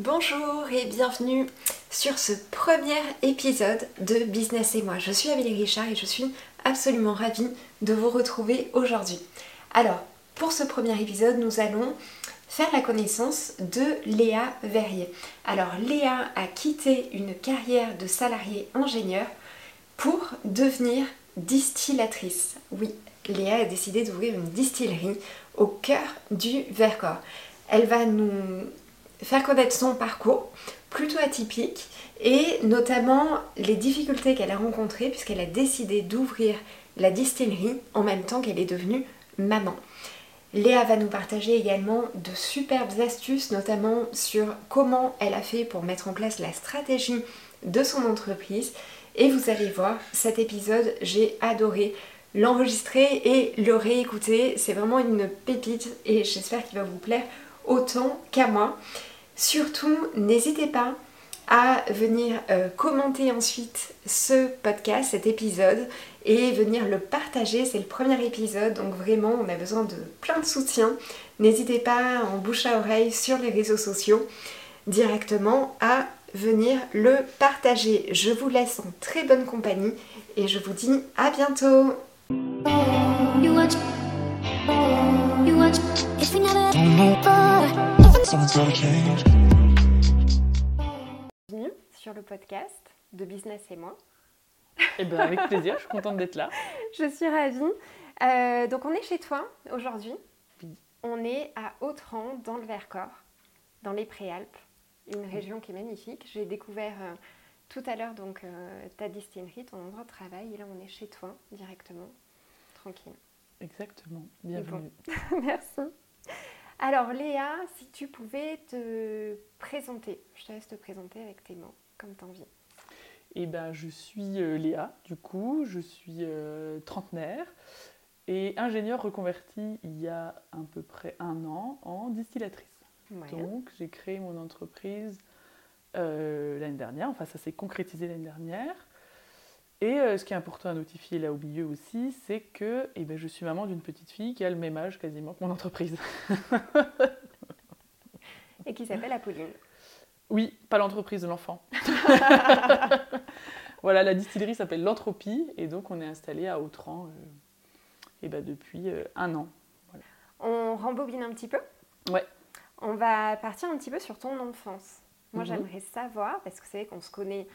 Bonjour et bienvenue sur ce premier épisode de Business et moi. Je suis Amélie Richard et je suis absolument ravie de vous retrouver aujourd'hui. Alors, pour ce premier épisode, nous allons faire la connaissance de Léa Verrier. Alors, Léa a quitté une carrière de salarié ingénieur pour devenir distillatrice. Oui, Léa a décidé d'ouvrir une distillerie au cœur du Vercors. Elle va nous faire connaître son parcours plutôt atypique et notamment les difficultés qu'elle a rencontrées puisqu'elle a décidé d'ouvrir la distillerie en même temps qu'elle est devenue maman. Léa va nous partager également de superbes astuces, notamment sur comment elle a fait pour mettre en place la stratégie de son entreprise. Et vous allez voir, cet épisode, j'ai adoré l'enregistrer et le réécouter. C'est vraiment une pépite et j'espère qu'il va vous plaire autant qu'à moi. Surtout, n'hésitez pas à venir euh, commenter ensuite ce podcast, cet épisode, et venir le partager. C'est le premier épisode, donc vraiment, on a besoin de plein de soutien. N'hésitez pas en bouche à oreille sur les réseaux sociaux directement à venir le partager. Je vous laisse en très bonne compagnie et je vous dis à bientôt. Bienvenue sur le podcast de Business et moi. Eh ben avec plaisir, je suis contente d'être là. Je suis ravie. Euh, donc on est chez toi aujourd'hui. On est à Autran, dans le Vercors, dans les Préalpes, une région qui est magnifique. J'ai découvert euh, tout à l'heure donc euh, ta distillerie, ton endroit de travail. Et là on est chez toi directement, tranquille. Exactement. Bienvenue. Merci. Alors Léa, si tu pouvais te présenter, je te laisse te présenter avec tes mots, comme tu envie. Eh ben, je suis euh, Léa, du coup, je suis euh, trentenaire et ingénieure reconvertie il y a à peu près un an en distillatrice. Donc, j'ai créé mon entreprise euh, l'année dernière, enfin ça s'est concrétisé l'année dernière. Et ce qui est important à notifier là au milieu aussi, c'est que eh ben, je suis maman d'une petite fille qui a le même âge quasiment que mon entreprise. et qui s'appelle Apolline. Oui, pas l'entreprise de l'enfant. voilà, la distillerie s'appelle L'Entropie et donc on est installé à Autran euh, et ben depuis euh, un an. On rembobine un petit peu? Ouais. On va partir un petit peu sur ton enfance. Moi, mhm. j'aimerais savoir, parce que vous savez qu'on se connaît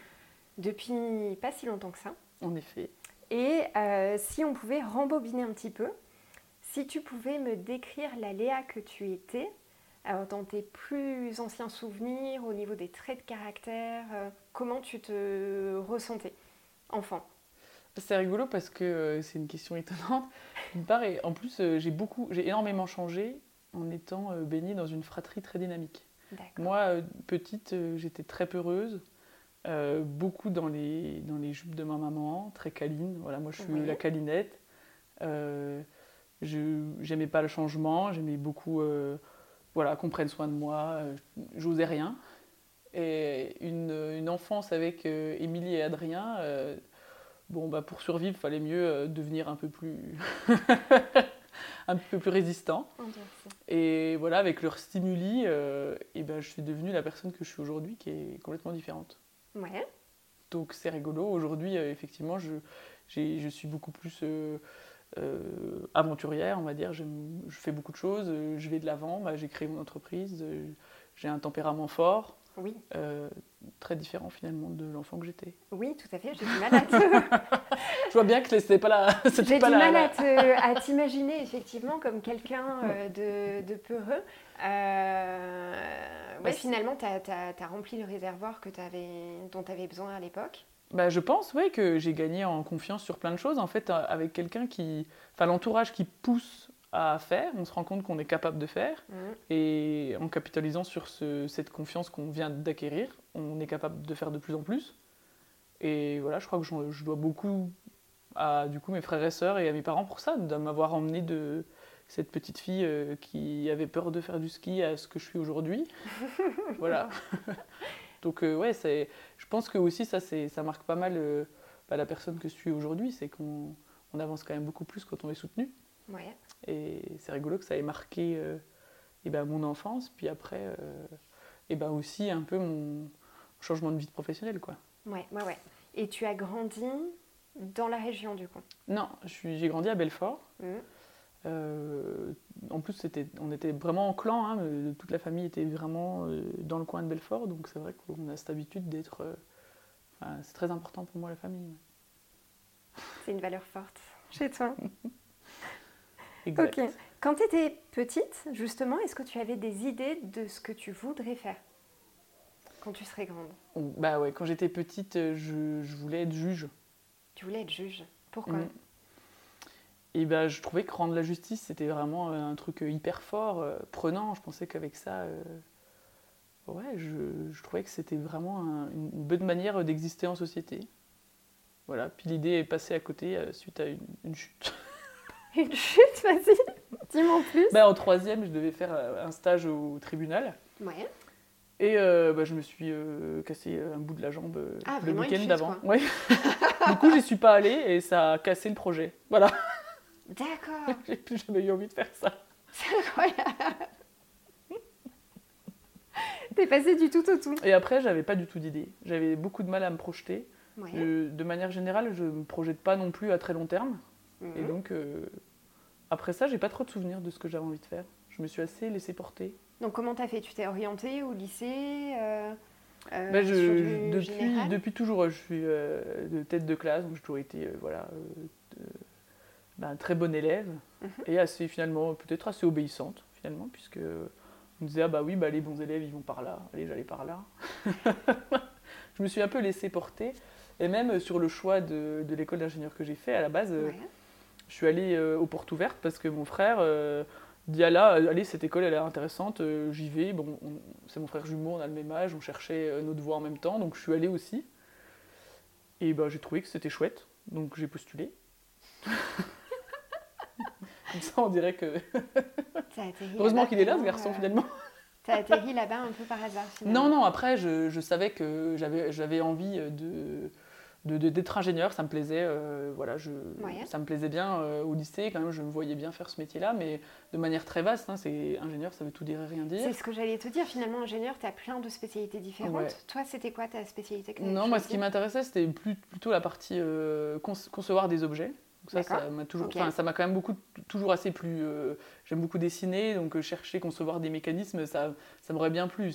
depuis pas si longtemps que ça. En effet. Et euh, si on pouvait rembobiner un petit peu, si tu pouvais me décrire la Léa que tu étais, alors, dans tes plus anciens souvenirs, au niveau des traits de caractère, euh, comment tu te ressentais enfant? C'est rigolo parce que euh, c'est une question étonnante. en plus, j'ai beaucoup, j'ai énormément changé en étant baignée dans une fratrie très dynamique. Moi, petite, j'étais très peureuse. Euh, beaucoup dans les, dans les jupes de ma maman, très câline. Voilà, moi, je suis la câlinette. Euh, je j'aimais pas le changement, j'aimais beaucoup euh, voilà, qu'on prenne soin de moi. J'osais rien. Et une, une enfance avec Émilie et Adrien, bon, bah, pour survivre, il fallait mieux devenir un peu plus. un peu plus résistant. Et voilà, avec leur stimuli, et ben, je suis devenue la personne que je suis aujourd'hui, qui est complètement différente. Ouais. Donc c'est rigolo. Aujourd'hui, euh, effectivement, je, je suis beaucoup plus euh, euh, aventurière, on va dire. Je, fais beaucoup de choses, je vais de l'avant. Bah, j'ai créé mon entreprise, j'ai un tempérament fort. Oui. très différent finalement de l'enfant que j'étais. Oui, tout à fait. J'ai du mal à te... Je vois bien que c'était pas la. J'ai du mal à t'imaginer effectivement comme quelqu'un de, de peureux. Euh, ouais, finalement, tu as, rempli le réservoir que avais, dont tu avais besoin à l'époque. Bah, je pense ouais, que j'ai gagné en confiance sur plein de choses. En fait, euh, avec quelqu'un qui. Enfin, l'entourage qui pousse à faire, on se rend compte qu'on est capable de faire. Mmh. Et en capitalisant sur ce, cette confiance qu'on vient d'acquérir, on est capable de faire de plus en plus. Et voilà, je crois que je, je dois beaucoup à du coup, mes frères et sœurs et à mes parents pour ça, de m'avoir emmené de, cette petite fille euh, qui avait peur de faire du ski à ce que je suis aujourd'hui. voilà. Donc euh, ouais, c'est, je pense que aussi ça, c'est, ça marque pas mal euh, bah, la personne que je suis aujourd'hui, c'est qu'on on avance quand même beaucoup plus quand on est soutenu. Ouais. Et c'est rigolo que ça ait marqué et ben, mon enfance, puis après et ben aussi un peu mon changement de vie professionnelle. Quoi. Ouais, ouais, ouais. Et tu as grandi dans la région du coup? Non, j'ai grandi à Belfort. Mmh. Euh, en plus, c'était, on était vraiment en clan, hein, toute la famille était vraiment euh, dans le coin de Belfort, donc c'est vrai qu'on a cette habitude d'être. Euh, c'est très important pour moi la famille. C'est une valeur forte chez toi. exact. Ok. Quand tu étais petite, justement, est-ce que tu avais des idées de ce que tu voudrais faire quand tu serais grande? Bah ouais, quand j'étais petite, je, je, voulais être juge. Tu voulais être juge Pourquoi? Mm. Et ben, je trouvais que rendre la justice, c'était vraiment euh, un truc euh, hyper fort, euh, prenant. Je pensais qu'avec ça, ouais, je, je, trouvais que c'était vraiment une bonne manière d'exister en société. Voilà, puis l'idée est passée à côté suite à une, chute. une chute, vas-y, dis-moi en plus. Ben, en troisième, je devais faire un stage au tribunal. Ouais. Et bah, je me suis cassé un bout de la jambe ah, le week-end d'avant. Ouais. du coup, j'y suis pas allée et ça a cassé le projet. Voilà. D'accord. J'ai plus jamais eu envie de faire ça. C'est incroyable. T'es passé du tout au tout. Et après, j'avais pas du tout d'idée. J'avais beaucoup de mal à me projeter. de manière générale, je me projette pas non plus à très long terme. Et mhm. donc, euh, après ça, j'ai pas trop de souvenirs de ce que j'avais envie de faire. Je me suis assez laissé porter. Donc, comment t'as fait? Tu t'es orientée au lycée euh, je, depuis, depuis toujours, je suis de tête de classe, donc j'ai toujours été voilà, ben, très bon élève mhm. et assez finalement peut-être assez obéissante finalement puisque on disait ah bah oui bah les bons élèves ils vont par là allez j'allais par là je me suis un peu laissé porter et même sur le choix de, de l'école d'ingénieur que j'ai fait à la base je suis allée euh, aux portes ouvertes parce que mon frère euh, dit ah là allez cette école elle est intéressante j'y vais bon c'est mon frère jumeau on a le même âge on cherchait notre voie en même temps donc je suis allée aussi et bah j'ai trouvé que c'était chouette donc j'ai postulé Comme ça, on dirait que. Heureusement qu'il est là, ce garçon, euh, finalement. T'as atterri là-bas un peu par hasard finalement. Non, non, après, je, je savais que j'avais envie de d'être ingénieur, ça me plaisait, euh, voilà, je, ça me plaisait bien euh, au lycée, quand même, je me voyais bien faire ce métier-là, mais de manière très vaste, hein, c'est ingénieur, ça veut tout dire et rien dire. C'est ce que j'allais te dire, finalement, ingénieur, tu as plein de spécialités différentes. Toi, c'était quoi ta spécialité Non, moi, ce qui m'intéressait, c'était plutôt la partie concevoir des objets. Donc ça, ça m'a toujours, ça m'a quand même beaucoup, toujours assez plu. Euh, j'aime beaucoup dessiner, donc euh, chercher, concevoir des mécanismes, ça, ça m'aurait bien plu.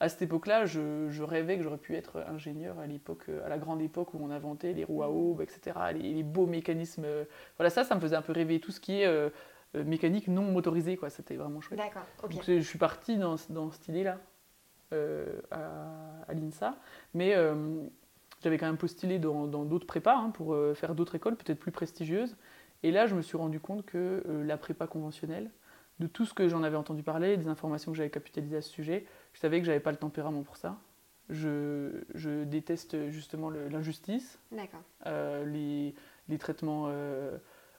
À cette époque-là, je, je, rêvais que j'aurais pu être ingénieur à l'époque, euh, à la grande époque où on inventait les roues à aube, etc., les, beaux mécanismes. Voilà, ça, ça me faisait un peu rêver. Tout ce qui est mécanique non motorisée, quoi, c'était vraiment chouette. D'accord. Donc je suis partie dans, dans cette idée-là à, à l'INSA, mais j'avais quand même postulé dans d'autres prépas hein, pour euh, faire d'autres écoles, peut-être plus prestigieuses. Et là, je me suis rendu compte que euh, la prépa conventionnelle, de tout ce que j'en avais entendu parler, des informations que j'avais capitalisées à ce sujet, je savais que j'avais pas le tempérament pour ça. Je, je déteste justement l'injustice, euh, les, les, traitements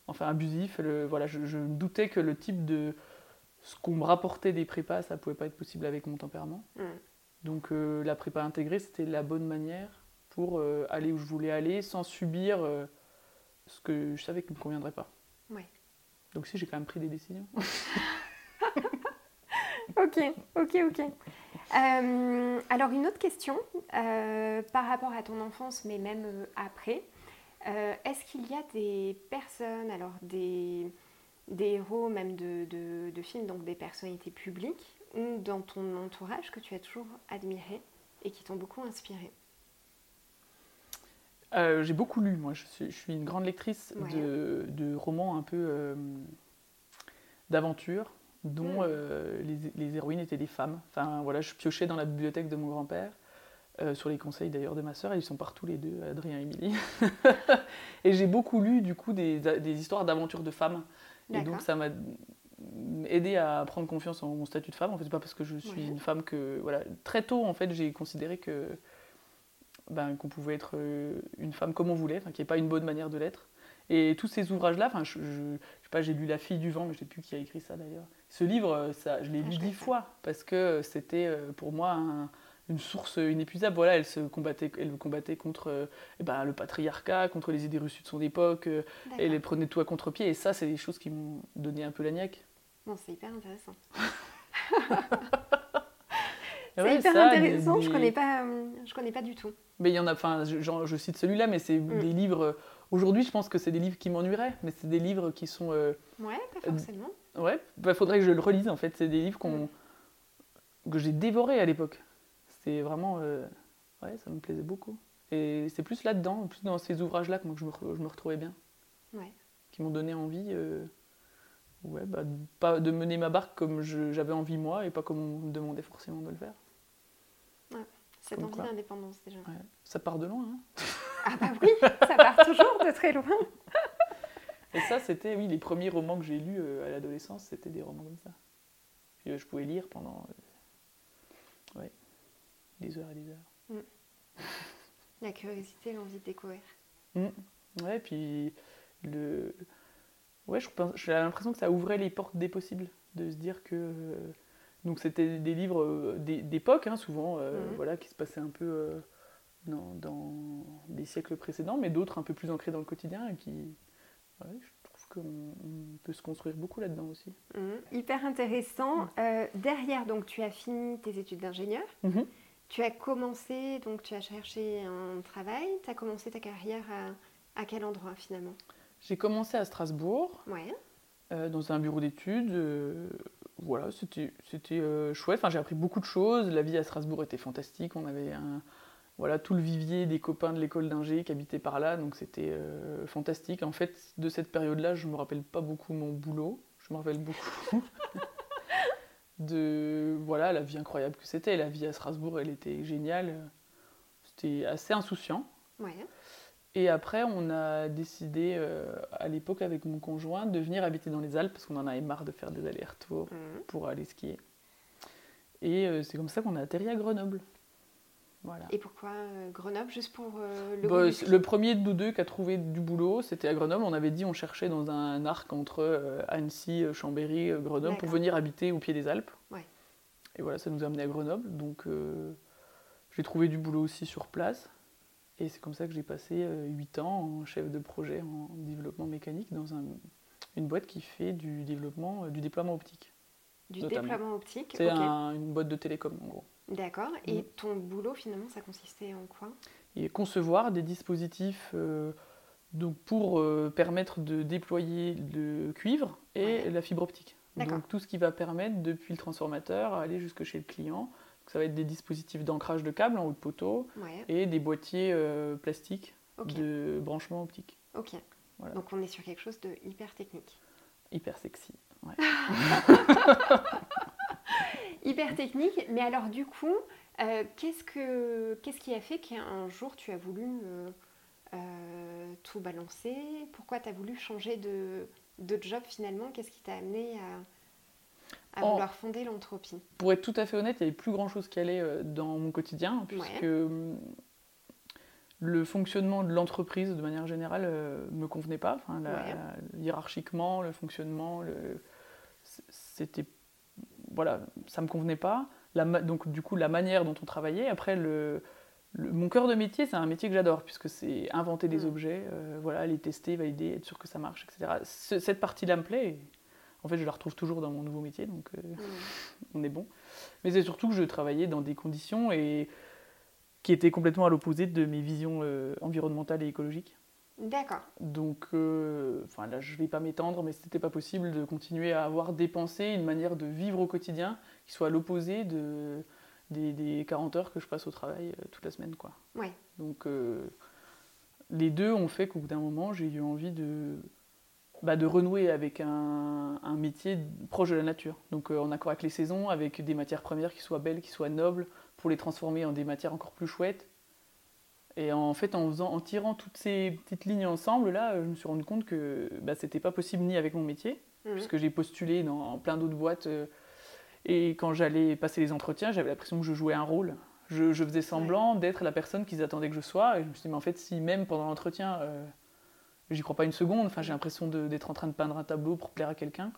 enfin abusifs. Le, voilà, je, je, me doutais que le type de ce qu'on me rapportait des prépas, ça pouvait pas être possible avec mon tempérament. Mm. Donc la prépa intégrée, c'était la bonne manière pour euh, aller où je voulais aller sans subir euh, ce que je savais qui ne me conviendrait pas. Ouais. Donc si j'ai quand même pris des décisions. ok, ok, ok. Euh, alors une autre question par rapport à ton enfance, mais même après. Est-ce qu'il y a des personnes, alors des, héros même de, de, de, films, donc des personnalités publiques, ou dans ton entourage que tu as toujours admiré et qui t'ont beaucoup inspiré euh, j'ai beaucoup lu, moi. Je suis, une grande lectrice de, romans un peu euh, d'aventure, dont euh, les, héroïnes étaient des femmes. Enfin, voilà, je piochais dans la bibliothèque de mon grand-père, sur les conseils d'ailleurs de ma sœur, ils sont partout les deux, Adrien et Émilie. et j'ai beaucoup lu, du coup, des, histoires d'aventure de femmes. Et donc, ça m'a aidé à prendre confiance en mon statut de femme. En fait, pas parce que je suis une femme que. Voilà. Très tôt, en fait, j'ai considéré que ben, qu'on pouvait être euh, une femme comme on voulait, qu'il n'y ait pas une bonne manière de l'être. Et tous ces ouvrages-là, je, je, je, sais pas, j'ai lu La fille du vent, mais je ne sais plus qui a écrit ça d'ailleurs. Ce livre, euh, ça, je l'ai lu dix fois parce que euh, c'était pour moi une source inépuisable. Voilà, elle se combattait, elle combattait contre ben, le patriarcat, contre les idées reçues de son époque. elle les prenait tout à contre-pied. Et ça, c'est des choses qui m'ont donné un peu la niaque. Bon, c'est hyper intéressant. c'est hyper intéressant, je connais pas, je connais pas du tout. Mais il y en a, enfin, je, je, cite celui-là, mais c'est mm. des livres. Aujourd'hui, je pense que c'est des livres qui m'ennuieraient, mais c'est des livres qui sont. ouais, pas forcément. ouais, il bah, faudrait que je le relise en fait. C'est des livres qu'on, mm. que j'ai dévorés à l'époque. C'est vraiment. ouais, ça me plaisait beaucoup. Et c'est plus là-dedans, plus dans ces ouvrages-là que je me, je me retrouvais bien. Ouais. Qui m'ont donné envie euh, ouais, bah, pas de mener ma barque comme j'avais envie moi et pas comme on me demandait forcément de le faire. Cette envie d'indépendance déjà. Ouais. Ça part de loin. Hein ah bah oui, ça part toujours de très loin. et ça, c'était oui, les premiers romans que j'ai lus euh, à l'adolescence, c'était des romans comme ça. Euh, je pouvais lire pendant ouais, des heures et des heures. Mm. La curiosité, l'envie de découvrir. Mmh. Ouais, puis le. Ouais, j'ai l'impression que ça ouvrait les portes des possibles, de se dire que. Euh, donc c'était des livres euh, d'époque, hein, souvent, euh, mmh. voilà, qui se passaient un peu dans, dans, des siècles précédents, mais d'autres un peu plus ancrés dans le quotidien et qui. Ouais, je trouve qu'on peut se construire beaucoup là-dedans aussi. Mmh. Hyper intéressant. derrière, donc, tu as fini tes études d'ingénieur. Tu as commencé, donc tu as cherché un travail, tu as commencé ta carrière à, quel endroit finalement? J'ai commencé à Strasbourg, ouais. Euh, dans un bureau d'études. Euh, voilà, c'était euh, chouette. J'ai appris beaucoup de choses. La vie à Strasbourg était fantastique. On avait un, voilà, tout le vivier des copains de l'école d'ingé qui habitaient par là, donc c'était fantastique. En fait, de cette période-là, je me rappelle pas beaucoup mon boulot. Je me rappelle beaucoup. de voilà la vie incroyable que c'était. La vie à Strasbourg, elle était géniale. C'était assez insouciant. Et après, on a décidé, euh, à l'époque avec mon conjoint, de venir habiter dans les Alpes parce qu'on en avait marre de faire des allers-retours mhm. pour aller skier. Et euh, c'est comme ça qu'on a atterri à Grenoble. Et pourquoi euh, Grenoble Juste pour euh, le bah, Le premier de nous deux qui a trouvé du boulot, c'était à Grenoble. On avait dit on cherchait dans un arc entre euh, Annecy, Chambéry, Grenoble pour venir habiter au pied des Alpes. Et voilà, ça nous a amené à Grenoble. Donc j'ai trouvé du boulot aussi sur place. Et c'est comme ça que j'ai passé 8 ans en chef de projet en développement mécanique dans une boîte qui fait du développement, du déploiement optique. Du déploiement optique C'est une boîte de télécom en gros. D'accord. Et mm. ton boulot, finalement, ça consistait en quoi? Et concevoir des dispositifs euh, donc pour euh, permettre de déployer le cuivre et la fibre optique. Donc tout ce qui va permettre, depuis le transformateur, à aller jusque chez le client. Ça va être des dispositifs d'ancrage de câbles en haut de poteau et des boîtiers euh, plastiques de branchement optique. Ok. Donc on est sur quelque chose de hyper technique. Hyper sexy. Ouais. hyper technique. Mais alors, du coup, euh, qu'est-ce, que, qu'est-ce qui a fait qu'un jour tu as voulu euh, euh, tout balancer? Pourquoi tu as voulu changer de, de job finalement? Qu'est-ce qui t'a amené à, à vouloir fonder l'entropie Pour être tout à fait honnête, il n'y avait plus grand-chose qui allait dans mon quotidien, puisque hum, le fonctionnement de l'entreprise, de manière générale, me convenait pas. Enfin, Hiérarchiquement, le fonctionnement, le, c'était voilà, ça me convenait pas. La, donc du coup, la manière dont on travaillait. Après, le, mon cœur de métier, c'est un métier que j'adore, puisque c'est inventer des mm. objets, euh, voilà, les tester, valider, être sûr que ça marche, etc. cette partie-là me plaît. En fait, je la retrouve toujours dans mon nouveau métier, donc euh, mm. on est bon. Mais c'est surtout que je travaillais dans des conditions et qui étaient complètement à l'opposé de mes visions euh, environnementales et écologiques. D'accord. Donc, euh, là, je ne vais pas m'étendre, mais ce n'était pas possible de continuer à avoir dépensé une manière de vivre au quotidien qui soit à l'opposé de, des, 40 heures que je passe au travail toute la semaine. Quoi. Ouais. Donc, les deux ont fait qu'au bout d'un moment, j'ai eu envie de, bah, de renouer avec un, un, métier proche de la nature. Donc, en accord avec les saisons, avec des matières premières qui soient belles, qui soient nobles, pour les transformer en des matières encore plus chouettes et en fait, en, faisant, en tirant toutes ces petites lignes ensemble, là, je me suis rendu compte que bah, c'était pas possible ni avec mon métier, mhm. puisque j'ai postulé dans plein d'autres boîtes. Euh, et quand j'allais passer les entretiens, j'avais l'impression que je jouais un rôle. Je, faisais semblant d'être la personne qu'ils attendaient que je sois. Et je me suis dit, mais en fait, si même pendant l'entretien, euh, j'y crois pas une seconde, enfin, j'ai l'impression d'être en train de peindre un tableau pour plaire à quelqu'un,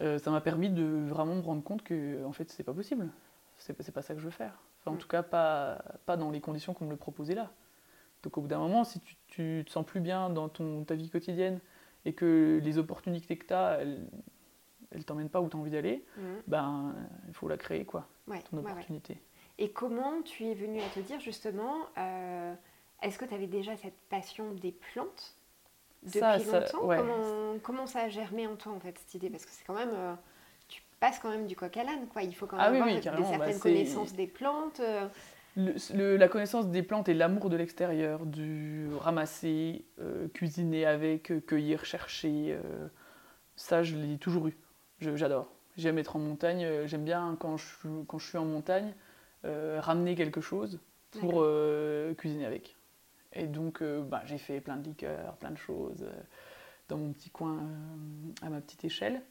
euh, ça m'a permis de vraiment me rendre compte que, en fait, c'est pas possible. C'est pas ça que je veux faire en tout cas, pas, pas dans les conditions qu'on me le proposait là. Donc au bout d'un moment, si tu, tu, te sens plus bien dans ton, ta vie quotidienne et que les opportunités que tu as, elles ne t'emmènent pas où tu as envie d'aller, mhm. ben il faut la créer quoi. ton opportunité. Et comment tu es venu à te dire justement, euh, est-ce que tu avais déjà cette passion des plantes depuis longtemps? comment, comment, ça a germé en toi en fait cette idée? Parce que c'est quand même, euh, tu passes quand même du coq à l'âne quoi. Il faut quand même ah avoir des, certaines bah, connaissances des plantes. Euh. la connaissance des plantes et l'amour de l'extérieur, du ramasser, cuisiner avec, cueillir, chercher, ça je l'ai toujours eu. J'adore. J'aime être en montagne, j'aime bien quand je, quand je suis en montagne euh, ramener quelque chose pour euh, cuisiner avec. Et donc, euh, bah, j'ai fait plein de liqueurs, plein de choses dans mon petit coin à ma petite échelle.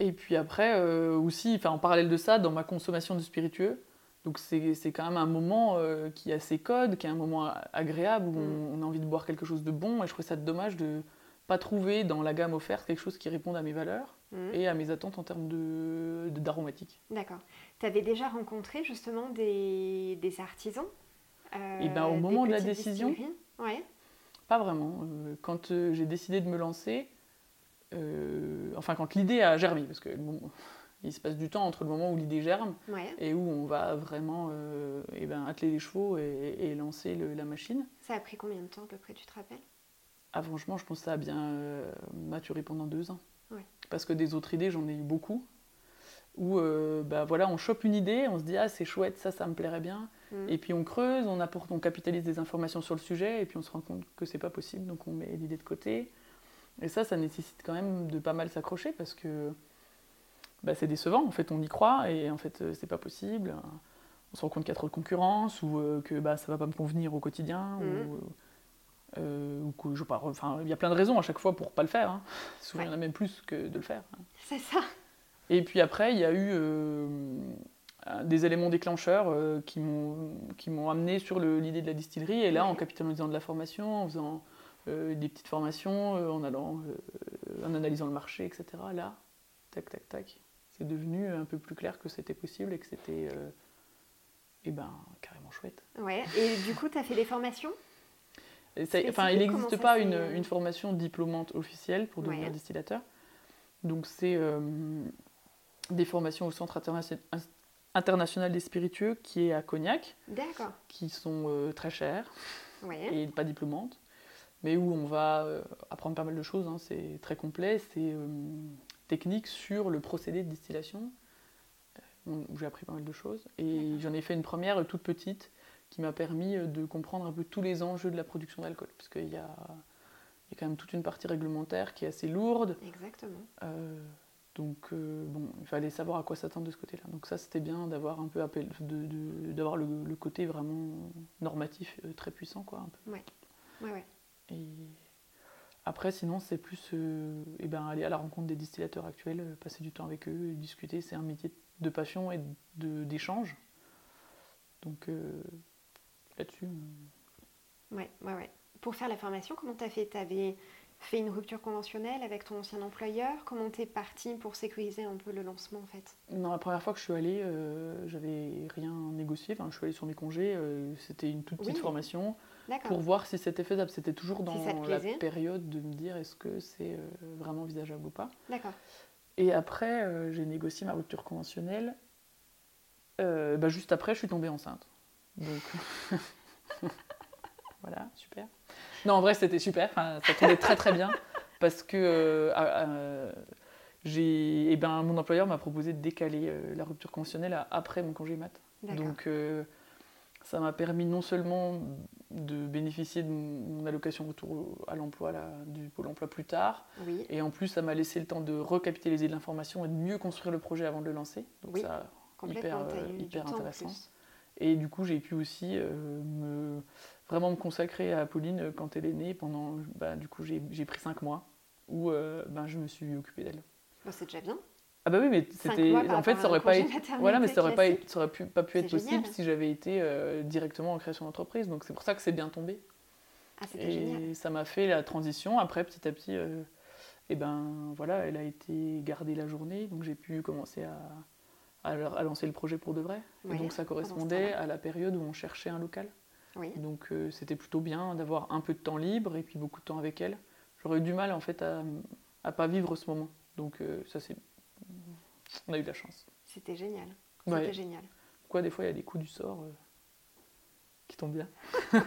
Et puis après, aussi, en parallèle de ça, dans ma consommation de spiritueux, donc c'est quand même un moment qui a ses codes, qui est un moment agréable où on, mm. on, a envie de boire quelque chose de bon. Et je trouve ça dommage de pas trouver dans la gamme offerte quelque chose qui réponde à mes valeurs. Mmh. et à mes attentes en termes d'aromatique. De, D'accord. Tu avais déjà rencontré justement des, des artisans? euh, Et ben, au moment de la décision, ouais. pas vraiment. Euh, quand euh, j'ai décidé de me lancer, enfin quand l'idée a germé, parce que il se passe du temps entre le moment où l'idée germe et où on va vraiment et ben, atteler les chevaux et, lancer la machine. Ça a pris combien de temps à peu près, tu te rappelles? Ah, Franchement, je pense que ça a bien maturé pendant deux ans. Parce que des autres idées, j'en ai eu beaucoup. Où euh, bah voilà, on chope une idée, on se dit ah c'est chouette, ça, ça me plairait bien. Mm. Et puis on creuse, on apporte, on capitalise des informations sur le sujet, et puis on se rend compte que c'est pas possible, donc on met l'idée de côté. Et ça, ça nécessite quand même de pas mal s'accrocher parce que bah, c'est décevant. En fait, on y croit et en fait, euh, c'est pas possible. On se rend compte qu'il y a trop de concurrence ou euh, que bah, ça va pas me convenir au quotidien. Mm. Ou, euh, ou que je pas, enfin, il y a plein de raisons à chaque fois pour pas le faire. Hein. Souvent, il y en a même plus que de le faire. C'est ça. Et puis après, il y a eu euh, des éléments déclencheurs euh, qui m'ont amené sur l'idée de la distillerie. Et là, en capitalisant de la formation, en faisant des petites formations, en allant, en analysant le marché, etc. Là, tac, tac, tac, c'est devenu un peu plus clair que c'était possible et que c'était, eh ben, carrément chouette. Ouais. Et du coup, tu as fait des formations? Enfin, il n'existe pas une, une, formation diplômante officielle pour devenir distillateur. Donc, c'est euh, des formations au Centre international des spiritueux qui est à Cognac, qui sont euh, très chères et pas diplômantes, mais où on va euh, apprendre pas mal de choses. Hein. C'est très complet, c'est technique sur le procédé de distillation, où j'ai appris pas mal de choses. Et j'en ai fait une première toute petite qui m'a permis euh, de comprendre un peu tous les enjeux de la production d'alcool. Parce qu'il y a, y a quand même toute une partie réglementaire qui est assez lourde. Exactement. Euh, donc, euh, bon, il fallait savoir à quoi s'attendre de ce côté-là. Donc ça, c'était bien d'avoir un peu d'avoir le, le, côté vraiment normatif très puissant, quoi. Un peu. Ouais. Ouais, ouais. Et après, sinon, c'est plus eh ben, aller à la rencontre des distillateurs actuels, passer du temps avec eux, discuter. C'est un métier de passion et d'échange. Donc, là-dessus. Ouais, ouais, ouais. Pour faire la formation, comment tu as fait? Tu avais fait une rupture conventionnelle avec ton ancien employeur Comment t'es parti pour sécuriser un peu le lancement en fait? Non, la première fois que je suis allée, euh, j'avais rien négocié. Enfin, je suis allée sur mes congés. Euh, c'était une toute petite formation pour voir si c'était faisable. C'était toujours dans la période de me dire est-ce que c'est euh, vraiment envisageable ou pas? D'accord. Et après, j'ai négocié ma rupture conventionnelle. Bah, juste après, je suis tombée enceinte. Donc, voilà, super. Non, en vrai, c'était super. ça tombait très très bien parce que euh, euh, j'ai, eh ben, mon employeur m'a proposé de décaler euh, la rupture conventionnelle après mon congé mat. Donc, ça m'a permis non seulement de bénéficier de mon allocation retour à l'emploi du Pôle emploi plus tard, et en plus, ça m'a laissé le temps de recapitaliser de l'information et de mieux construire le projet avant de le lancer. Donc, ça, hyper, hyper intéressant. Et du coup, j'ai pu aussi euh, me, vraiment me consacrer à Pauline euh, quand elle est née. Pendant, bah, du coup, j'ai pris cinq mois où euh, ben, je me suis occupée d'elle. Bah, c'est déjà bien. Ah bah oui, mais c'était en fait ça aurait pas été voilà, mais ça aurait pas, ça aurait pu, pas pu être possible si j'avais été directement en création d'entreprise. Donc c'est pour ça que c'est bien tombé. Ah, et génial. ça m'a fait la transition. Après, petit à petit, et ben voilà, elle a été gardée la journée, donc j'ai pu commencer à, à, lancer le projet pour de vrai. et donc ça correspondait à la période où on cherchait un local. Donc euh, c'était plutôt bien d'avoir un peu de temps libre et puis beaucoup de temps avec elle. J'aurais eu du mal en fait à, à pas vivre ce moment. Donc euh, ça c'est... On a eu de la chance. C'était génial. C'était génial. Quoi, des fois, il y a des coups du sort qui tombent bien.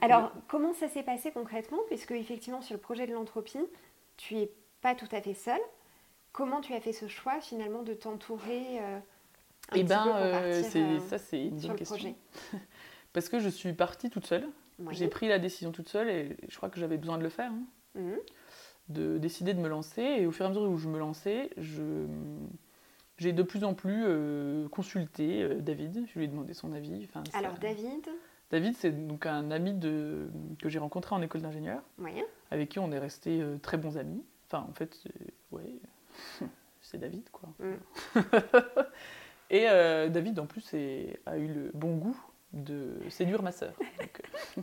Alors, comment ça s'est passé concrètement? Puisque, effectivement, sur le projet de l'entropie, tu es pas tout à fait seule. Comment tu as fait ce choix, finalement, de t'entourer euh, Eh bien, euh, euh, ça, c'est une bonne question. Parce que je suis partie toute seule. J'ai pris la décision toute seule et je crois que j'avais besoin de le faire. Hein. Mhm. De décider de me lancer. Et au fur et à mesure où je me lançais, je j'ai de plus en plus consulté David, je lui ai demandé son avis. Alors David David, c'est donc un ami de, que j'ai rencontré en école d'ingénieur, avec qui on est restés euh, très bons amis. Enfin, en fait, ouais, c'est David, quoi. Mm. Et euh, David, en plus, a eu le bon goût de séduire ma sœur. Euh,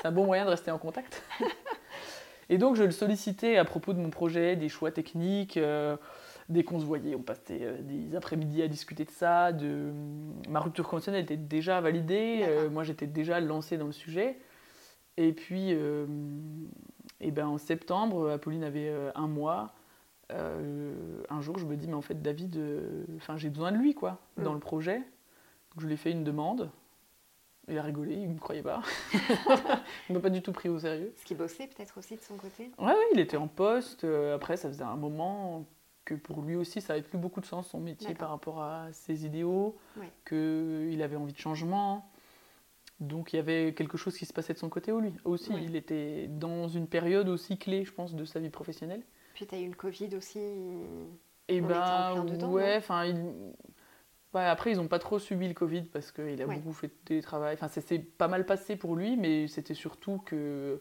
c'est un bon moyen de rester en contact. Et donc, je le sollicitais à propos de mon projet, des choix techniques dès qu'on se voyait, on passait euh, des après-midi à discuter de ça. De... Ma rupture conventionnelle était déjà validée, euh, moi j'étais déjà lancée dans le sujet. Et puis, et euh, eh ben, en septembre, Apolline avait un mois. un jour, je me dis, mais en fait, David, enfin, j'ai besoin de lui, quoi, mm. dans le projet. Donc, je lui ai fait une demande. Il a rigolé, il ne me croyait pas. il m'a pas du tout pris au sérieux. Est-ce qu'il bossait peut-être aussi de son côté Oui, ouais, il était en poste. Après, ça faisait un moment que pour lui aussi, ça avait plus beaucoup de sens, son métier, par rapport à ses idéaux, qu'il avait envie de changement. Donc il y avait quelque chose qui se passait de son côté lui aussi. Il était dans une période aussi clé, je pense, de sa vie professionnelle. Puis tu as eu le Covid aussi. Et eh ben, ouais, enfin, après, ils n'ont pas trop subi le Covid parce qu'il a beaucoup fait de télétravail. Enfin, c'est pas mal passé pour lui, mais c'était surtout que.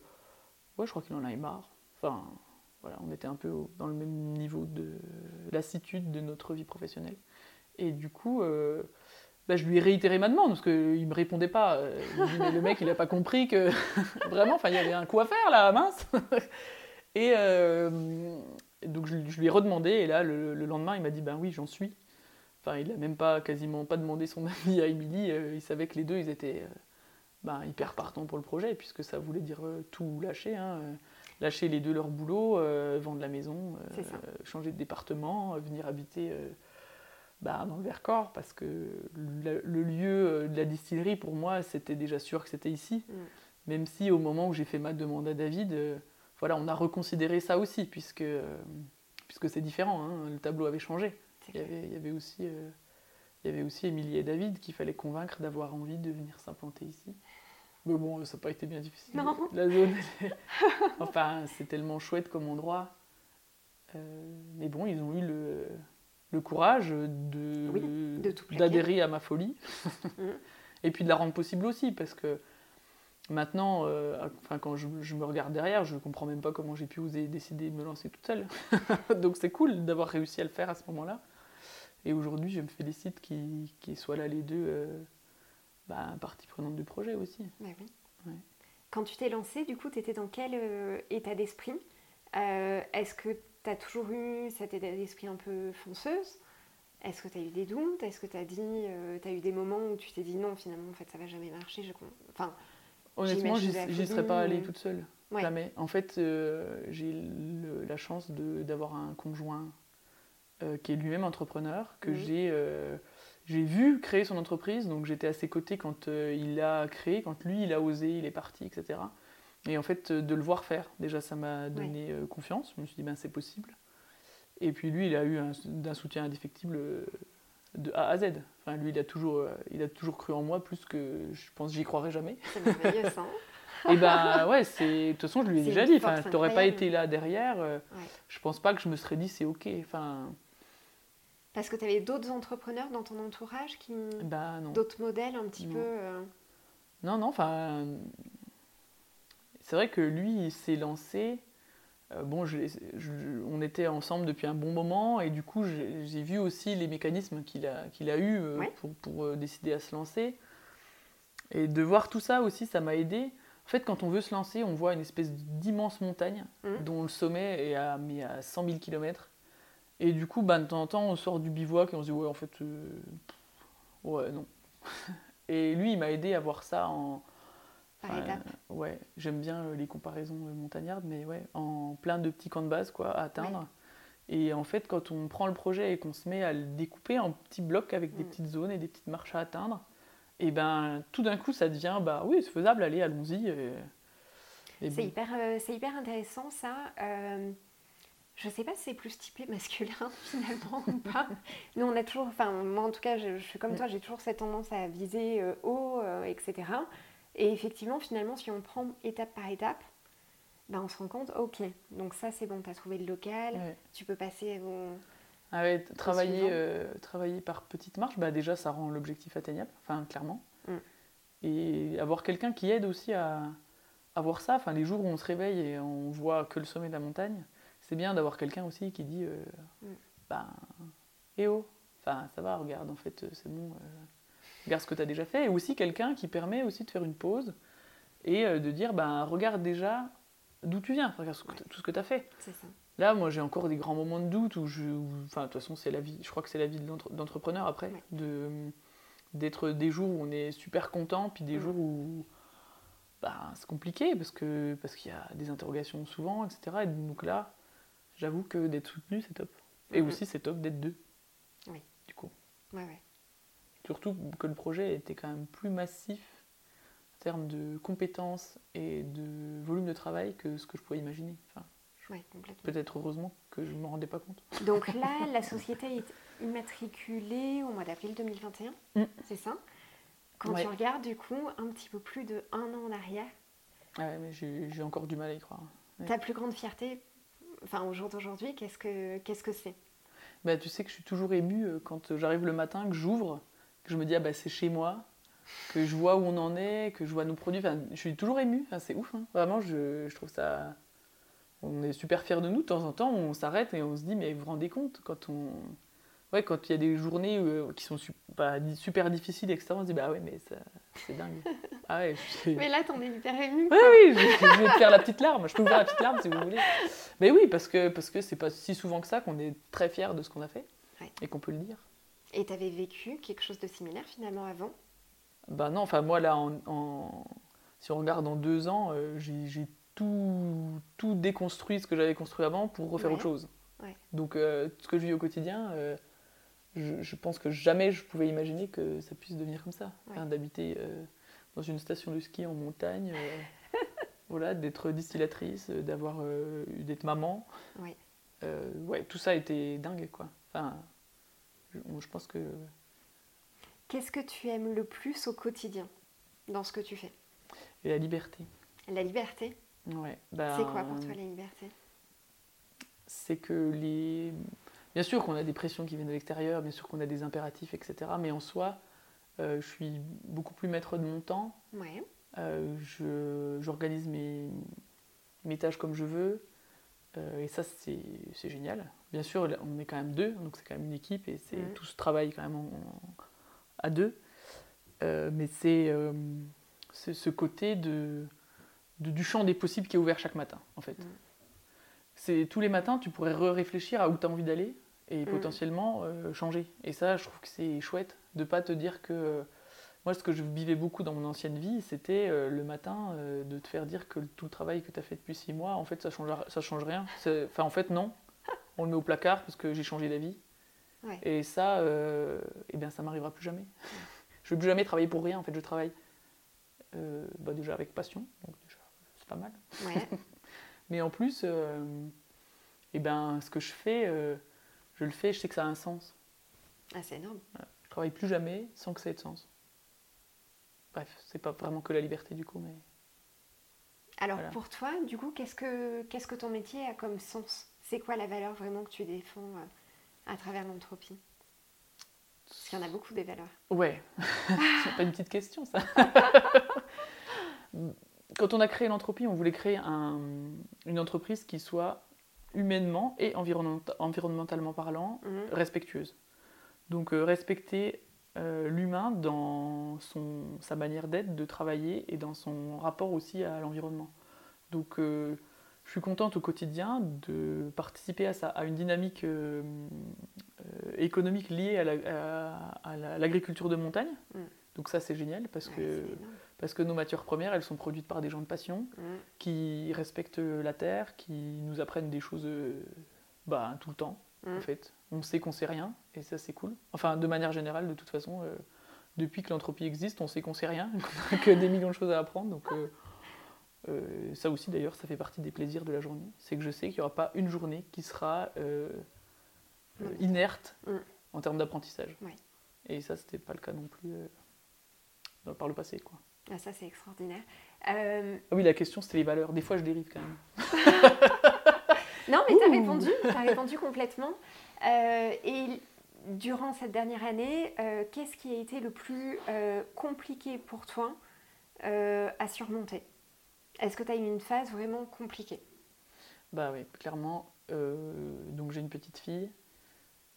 Ouais, je crois qu'il en avait marre. Enfin, on était un peu dans le même niveau de lassitude de notre vie professionnelle. Et du coup, euh, bah, je lui ai réitéré ma demande parce qu'il ne me répondait pas. Euh, le mec, il n'a pas compris que vraiment, il y avait un coup à faire là, mince. et euh, donc, je, lui ai redemandé. Et là, le, lendemain, il m'a dit Ben oui, j'en suis. Enfin, il n'a même pas quasiment pas demandé son avis à Émilie. il savait que les deux, ils étaient ben, hyper partants pour le projet, puisque ça voulait dire tout lâcher. Hein, lâcher les deux leur boulot, euh, vendre la maison, euh, changer de département, euh, venir habiter bah, dans le Vercors, parce que le, lieu de la distillerie, pour moi, c'était déjà sûr que c'était ici. Mm. Même si au moment où j'ai fait ma demande à David, voilà, on a reconsidéré ça aussi, puisque, puisque c'est différent, hein, le tableau avait changé. Il y avait, il y avait, aussi... il y avait aussi Émilie et David qu'il fallait convaincre d'avoir envie de venir s'implanter ici. Mais bon, ça n'a pas été bien difficile. Non. La zone, enfin, c'est tellement chouette comme endroit. Euh, mais bon, ils ont eu le, le courage de, d'adhérer à ma folie. Mm. Et puis de la rendre possible aussi, parce que maintenant, euh, enfin, quand je, je, me regarde derrière, je ne comprends même pas comment j'ai pu oser décider de me lancer toute seule. Donc c'est cool d'avoir réussi à le faire à ce moment-là. Et aujourd'hui, je me félicite qu'ils, soient là les deux. Euh, bah, partie prenante du projet aussi. Bah oui. Quand tu t'es lancé, du coup, tu étais dans quel euh, état d'esprit? Euh, Est-ce que tu as toujours eu cet état d'esprit un peu fonceuse? Est-ce que tu as eu des doutes? Est-ce que tu as dit, euh, as eu des moments où tu t'es dit non, finalement, en fait, ça va jamais marcher je... enfin, Honnêtement, j'y serais pas allée toute seule. Jamais. En fait, j'ai la chance d'avoir un conjoint qui est lui-même entrepreneur, que j'ai j'ai vu créer son entreprise, donc j'étais à ses côtés quand euh, il a créé, quand lui il a osé, il est parti, etc. Et en fait, euh, de le voir faire, déjà ça m'a donné euh, confiance. Je me suis dit, ben c'est possible. Et puis lui, il a eu un, soutien indéfectible de A à Z. Enfin, lui, il a, toujours, il a toujours cru en moi, plus que je pense j'y croirais jamais. C'est merveilleux ça. et ben ouais, de toute façon, je lui ai déjà dit, enfin, t'aurais pas été là derrière, je pense pas que je me serais dit c'est ok. Enfin, parce que tu avais d'autres entrepreneurs dans ton entourage qui. Bah, d'autres modèles un petit peu. Euh, non, non, enfin. C'est vrai que lui, il s'est lancé. Euh, bon, on était ensemble depuis un bon moment et du coup, j'ai vu aussi les mécanismes qu'il a, qu'il a eu euh, pour, décider à se lancer. Et de voir tout ça aussi, ça m'a aidé. En fait, quand on veut se lancer, on voit une espèce d'immense montagne mmh. dont le sommet est à, mais à 100 000 km. Et du coup, bah, de temps en temps, on sort du bivouac et on se dit, ouais, en fait, euh, ouais, non. et lui, il m'a aidé à voir ça en. Par ouais, j'aime bien euh, les comparaisons euh, montagnardes, mais ouais, en plein de petits camps de base, quoi, à atteindre. Et en fait, quand on prend le projet et qu'on se met à le découper en petits blocs avec des mm. petites zones et des petites marches à atteindre, et ben tout d'un coup, ça devient bah oui, c'est faisable, allez, allons-y. C'est hyper, euh, hyper intéressant ça. Euh, je sais pas si c'est plus typé masculin finalement ou pas. Nous, on a toujours, enfin moi en tout cas, je, suis comme toi, j'ai toujours cette tendance à viser euh, haut, etc. Et effectivement, finalement, si on prend étape par étape, ben, on se rend compte, ok, donc ça c'est bon, tu as trouvé le local, tu peux passer au... Ah ouais, travailler, euh, travailler par petites marches, bah déjà ça rend l'objectif atteignable, enfin clairement. Mm. Et avoir quelqu'un qui aide aussi à, à, voir ça, enfin les jours où on se réveille et on voit que le sommet de la montagne, c'est bien d'avoir quelqu'un aussi qui dit, euh, mm. ben, eh oh, enfin ça va, regarde, en fait c'est bon, euh, regarde ce que tu as déjà fait. Et aussi quelqu'un qui permet aussi de faire une pause et de dire, ben regarde déjà d'où tu viens, regarde tout ce que tu as fait. Là, moi, j'ai encore des grands moments de doute où je. Enfin, de toute façon, c'est la vie. Je crois que c'est la vie d'entrepreneur après. De d'être des jours où on est super content, puis des mm. jours où bah, c'est compliqué parce que parce qu'il y a des interrogations souvent, etc. Et donc là, j'avoue que d'être soutenu, c'est top. Et mm-hmm. aussi, c'est top d'être deux. Oui. Du coup. Ouais, ouais. Surtout que le projet était quand même plus massif en termes de compétences et de volume de travail que ce que je pouvais imaginer. Enfin, Peut-être heureusement que je ne m'en rendais pas compte. Donc là, la société est immatriculée au mois d'avril 2021, mm. c'est ça? Quand tu regardes du coup un petit peu plus de un an en arrière. Ouais, mais j'ai encore du mal à y croire. Ta plus grande fierté, enfin au jour d'aujourd'hui, qu'est-ce que qu'est-ce que c'est? Bah, Tu sais que je suis toujours émue euh, quand j'arrive le matin, que j'ouvre, que je me dis ah bah c'est chez moi, que je vois où on en est, que je vois nos produits. Enfin, je suis toujours émue. Enfin, c'est ouf. Hein. Vraiment, je, je, trouve ça. On est super fiers de nous. De temps en temps, on s'arrête et on se dit mais vous vous rendez compte quand on. Ouais, quand il y a des journées euh, qui sont super difficiles, etc., on se dit bah ouais, mais c'est dingue. Ah ouais, Mais là, t'en es hyper ému. Oui, oui, je, vais te faire la petite larme. Je peux vous faire la petite larme si vous voulez. Mais oui, parce que parce que c'est pas si souvent que ça qu'on est très fiers de ce qu'on a fait et qu'on peut le dire. Et t'avais vécu quelque chose de similaire finalement avant? Bah non, enfin moi là, en, si on regarde en deux ans, euh, j'ai tout, tout, déconstruit ce que j'avais construit avant pour refaire autre chose. Donc euh, ce que je vis au quotidien, euh, je, pense que jamais je pouvais imaginer que ça puisse devenir comme ça. D'habiter dans une station de ski en montagne, voilà, d'être distillatrice, d'avoir d'être maman. ouais, tout ça été dingue quoi. Enfin, je, je pense que Qu'est-ce que tu aimes le plus au quotidien dans ce que tu fais? La liberté. La liberté? Ouais. c'est quoi pour toi la liberté? C'est que les. Bien sûr qu'on a des pressions qui viennent de l'extérieur, bien sûr qu'on a des impératifs, etc. Mais en soi, euh, je suis beaucoup plus maître de mon temps. Ouais. Euh, j'organise mes, mes tâches comme je veux. Euh, et ça, c'est génial. Bien sûr, on est quand même deux, donc c'est quand même une équipe et c'est mmh. tout ce travail quand même en, à deux. Mais c'est ce côté de, du champ des possibles qui est ouvert chaque matin, en fait. Mm. C'est tous les matins, tu pourrais réfléchir à où tu as envie d'aller et mm. potentiellement euh, changer. Et ça, je trouve que c'est chouette de pas te dire que. moi, ce que je vivais beaucoup dans mon ancienne vie, c'était le matin de te faire dire que tout le travail que tu as fait depuis six mois, en fait, ça change, ça change rien. Enfin, en fait, non. On le met au placard parce que j'ai changé d'avis. Et ça, euh, eh bien, ça m'arrivera plus jamais. je ne veux plus jamais travailler pour rien. En fait, je travaille euh, bah, déjà avec passion, donc déjà, c'est pas mal. Mais en plus, euh, eh ben, ce que je fais, euh, je le fais, je sais que ça a un sens. Ah, c'est énorme. Je travaille plus jamais sans que ça ait de sens. Bref, c'est pas vraiment que la liberté du coup, mais. Alors pour toi, du coup, qu'est-ce que, qu'est-ce que ton métier a comme sens? C'est quoi la valeur vraiment que tu défends à travers l'entropie? Parce qu'il y en a beaucoup des valeurs. Ouais, c'est pas une petite question ça. Quand on a créé l'entropie, on voulait créer une entreprise qui soit humainement et environnementalement parlant mhm. respectueuse. Donc euh, respecter euh, l'humain dans son, sa manière d'être, de travailler et dans son rapport aussi à l'environnement. Donc euh, je suis contente au quotidien de participer à, ça, à une dynamique économique liée à l'agriculture de montagne. Mm. Donc ça c'est génial parce, que, parce que nos matières premières elles sont produites par des gens de passion mm. qui respectent la terre, qui nous apprennent des choses euh, Bah, tout le temps, en mmh. fait. On sait qu'on sait rien, et ça, c'est cool. Enfin, de manière générale, de toute façon, euh, depuis que l'entropie existe, on sait qu'on sait rien, qu'on a que des millions de choses à apprendre. Donc, euh, euh, ça aussi, d'ailleurs, ça fait partie des plaisirs de la journée. C'est que je sais qu'il n'y aura pas une journée qui sera inerte mmh. en termes d'apprentissage. Et ça, c'était pas le cas non plus par le passé, quoi. Ah, ça, c'est extraordinaire. Ah oui, la question, c'était les valeurs. Des fois, je dérive quand même. non, mais tu as répondu, as répondu complètement. Euh, et durant cette dernière année, euh, qu'est-ce qui a été le plus euh, compliqué pour toi à surmonter? Est-ce que tu as eu une phase vraiment compliquée? Bah oui, clairement. donc j'ai une petite fille.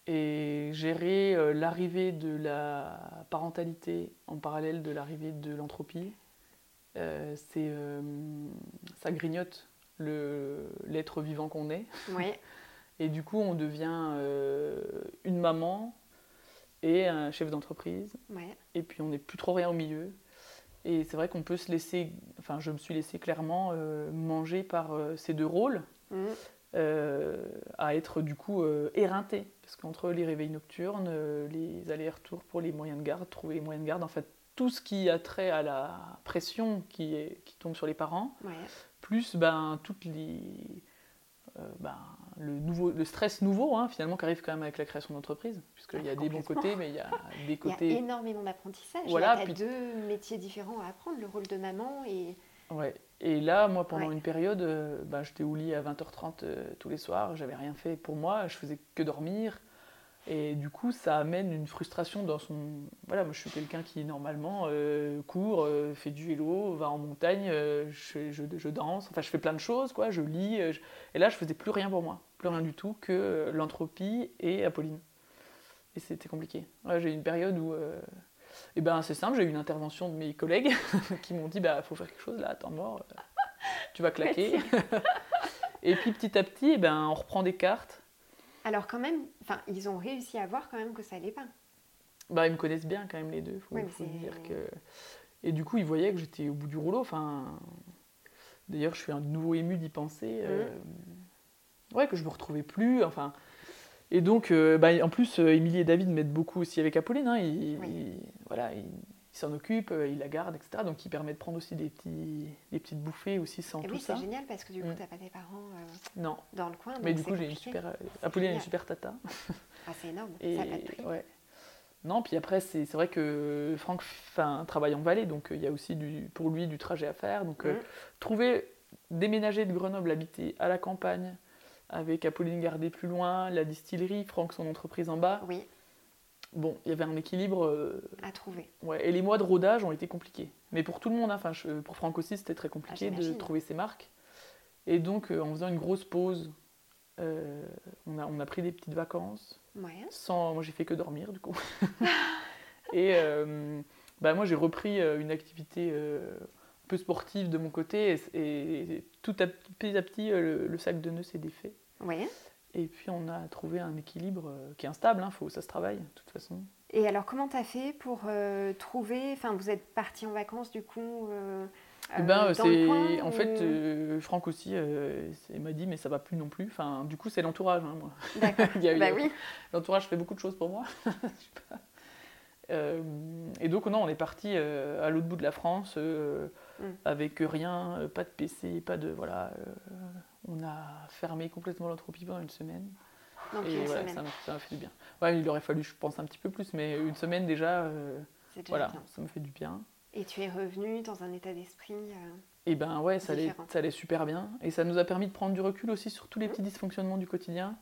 Et gérer l'arrivée de la parentalité en parallèle de l'arrivée de l'entropie, c'est ça grignote l'être vivant qu'on est. Et du coup, on devient euh, une maman et un chef d'entreprise. Et puis, on n'est plus trop rien au milieu. Et c'est vrai qu'on peut se laisser, enfin, je me suis laissé clairement euh, manger par euh, ces deux rôles, mmh. à être du coup éreinté. Parce qu'entre les réveils nocturnes, les allers-retours pour les moyens de garde, trouver les moyens de garde, en fait, tout ce qui a trait à la pression qui, est, qui tombe sur les parents, plus ben, toutes les, euh, ben, le, nouveau, le stress nouveau hein, finalement qui arrive quand même avec la création d'entreprise, puisqu'il y a des bons côtés, mais il y a des côtés... Il y a énormément d'apprentissage, voilà, il y a deux métiers différents à apprendre, le rôle de maman et... Ouais. Et là, moi, pendant une période, euh, ben, j'étais au lit à 20h30 euh, tous les soirs, j'avais rien fait pour moi, je faisais que dormir, et du coup, ça amène une frustration dans son. Voilà, moi je suis quelqu'un qui normalement euh, court, fait du vélo, va en montagne, je, je, danse, enfin je fais plein de choses, quoi, je lis. Et là, je faisais plus rien pour moi, plus rien du tout que l'entropie et Apolline. Et c'était compliqué. j'ai eu une période où. Et ben c'est simple, j'ai eu une intervention de mes collègues qui m'ont dit bah faut faire quelque chose là, attends mort, tu vas claquer. et puis petit à petit, et ben, on reprend des cartes alors quand même, enfin, ils ont réussi à voir quand même que ça allait pas. Bah, ils me connaissent bien quand même les deux. Faut, dire que. Et du coup, ils voyaient que j'étais au bout du rouleau. Enfin, d'ailleurs, je suis un nouveau ému d'y penser. Euh, mmh. Ouais, que je me retrouvais plus. Enfin. Et donc, euh, bah, en plus, euh, Émilie et David m'aident beaucoup aussi avec Apolline. Hein, voilà, il s'en occupe, euh, il la garde, etc. Donc il permet de prendre aussi des, petits, des petites bouffées aussi sans et tout oui, ça. c'est génial parce que du coup, tu n'as pas tes parents euh, non. dans le coin. Mais du coup, j'ai une super. Apolline a une super tata. Ah, c'est énorme. Et, ça ouais. Non, puis après, c'est vrai que Franck travaille en Valais, donc il y a aussi du, pour lui du trajet à faire. Donc mm. trouver, déménager de Grenoble, habiter à la campagne, avec Apolline gardée plus loin, la distillerie, Franck son entreprise en bas. Oui bon, il y avait un équilibre. Euh, à trouver. Ouais, et les mois de rodage ont été compliqués. Mais pour tout le monde, hein, enfin, pour Franck aussi, c'était très compliqué ah, de trouver ses marques. Et donc, euh, en faisant une grosse pause, euh, on, a, on a pris des petites vacances. Ouais. Sans, moi, j'ai fait que dormir, du coup. et bah, moi, j'ai repris une activité peu sportive de mon côté. Et, tout à, petit à petit, le, sac de nœuds s'est défait. Ouais. Et puis on a trouvé un équilibre euh, qui est instable, hein, faut, ça se travaille de toute façon. Et alors comment tu as fait pour euh, trouver, enfin vous êtes parti en vacances du coup euh, eh ben, c'est en fait Franck aussi m'a dit mais ça va plus non plus. Enfin du coup c'est l'entourage hein, moi. D'accord. bah oui. L'entourage fait beaucoup de choses pour moi. et donc non on est parti à l'autre bout de la France mm. avec rien, pas de PC, pas de voilà on a fermé complètement l'entropie pendant une semaine. et voilà, ça m'a fait du bien. Ouais, il aurait fallu, je pense, un petit peu plus, mais une semaine déjà, euh, voilà, ça me fait du bien. Et tu es revenu dans un état d'esprit Et euh, eh ben ouais, ça allait, ça allait super bien. Et ça nous a permis de prendre du recul aussi sur tous les mmh. petits dysfonctionnements du quotidien, euh,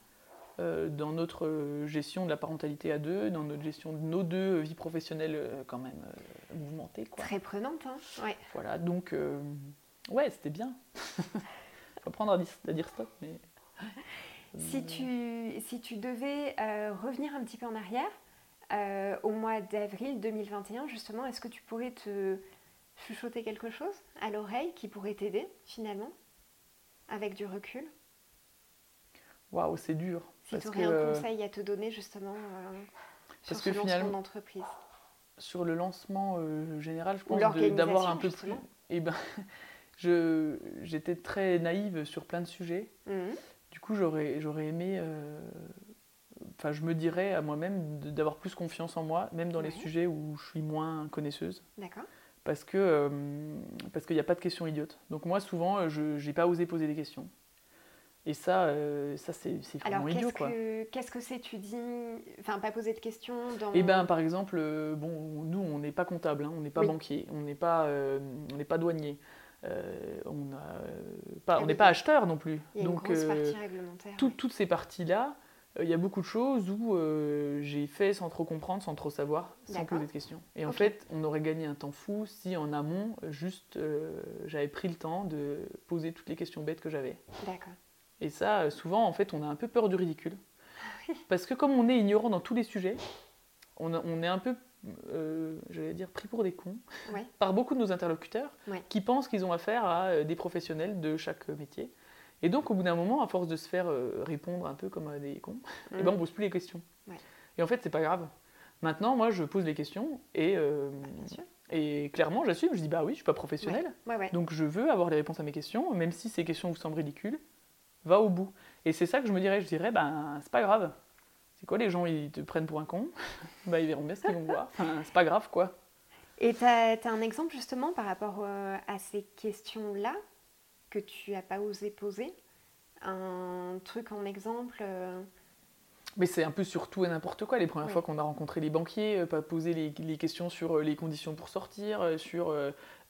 dans notre gestion de la parentalité à deux, dans notre gestion de nos deux vies professionnelles quand même mouvementées. Quoi. Très prenante, hein ouais. Voilà, donc ouais, c'était bien. faut apprendre à dire, stop. Mais... Si tu, si tu devais euh, revenir un petit peu en arrière, euh, au mois d'avril 2021, justement, est-ce que tu pourrais te chuchoter quelque chose à l'oreille qui pourrait t'aider finalement, avec du recul? Waouh, c'est dur. Si tu aurais un euh, conseil à te donner justement sur ce lancement d'entreprise. Sur le lancement général, je pense d'avoir un peu plus. Eh ben, j'étais très naïve sur plein de sujets. Mhm. du coup, j'aurais, j'aurais aimé. Enfin, je me dirais à moi-même d'avoir plus confiance en moi, même dans les sujets où je suis moins connaisseuse. D'accord. Parce que parce qu'il n'y a pas de questions idiotes. Donc moi, souvent, je n'ai pas osé poser des questions. Et ça, euh, ça c'est vraiment Alors, idiot. Qu'est-ce que c'est, tu dis Enfin, pas poser de questions dans... Eh bien, par exemple, euh, bon, nous, on n'est pas comptable, hein, on n'est pas banquier, on n'est pas, euh, on pas douanier. on n'est pas acheteur non plus. Il y a Donc, une grosse partie réglementaire. Toutes ces parties-là, il y a beaucoup de choses où j'ai fait sans trop comprendre, sans trop savoir, sans poser de questions. Et en fait, on aurait gagné un temps fou si en amont, juste, j'avais pris le temps de poser toutes les questions bêtes que j'avais. D'accord. Et ça, euh, souvent, en fait, on a un peu peur du ridicule. Parce que comme on est ignorant dans tous les sujets, on, est un peu, euh, j'allais dire, pris pour des cons par beaucoup de nos interlocuteurs qui pensent qu'ils ont affaire à euh, des professionnels de chaque métier. Et donc, au bout d'un moment, à force de se faire répondre un peu comme à des cons, et eh ben, on ne pose plus les questions. Et en fait, c'est pas grave. Maintenant, moi, je pose les questions et, et clairement, j'assume. Je dis, bah oui, je suis pas professionnel. Donc, je veux avoir les réponses à mes questions, même si ces questions vous semblent ridicules va au bout. Et c'est ça que je me dirais, je dirais, ben c'est pas grave. C'est quoi les gens, ils te prennent pour un con? Ben, Ils verront bien ce qu'ils vont voir. Enfin, c'est pas grave quoi. Et tu as, un exemple justement par rapport euh, à ces questions-là que tu as pas osé poser? Un truc en exemple euh? Mais c'est un peu sur tout et n'importe quoi. Les premières fois qu'on a rencontré les banquiers, euh, pas poser les, les, questions sur les conditions pour sortir, sur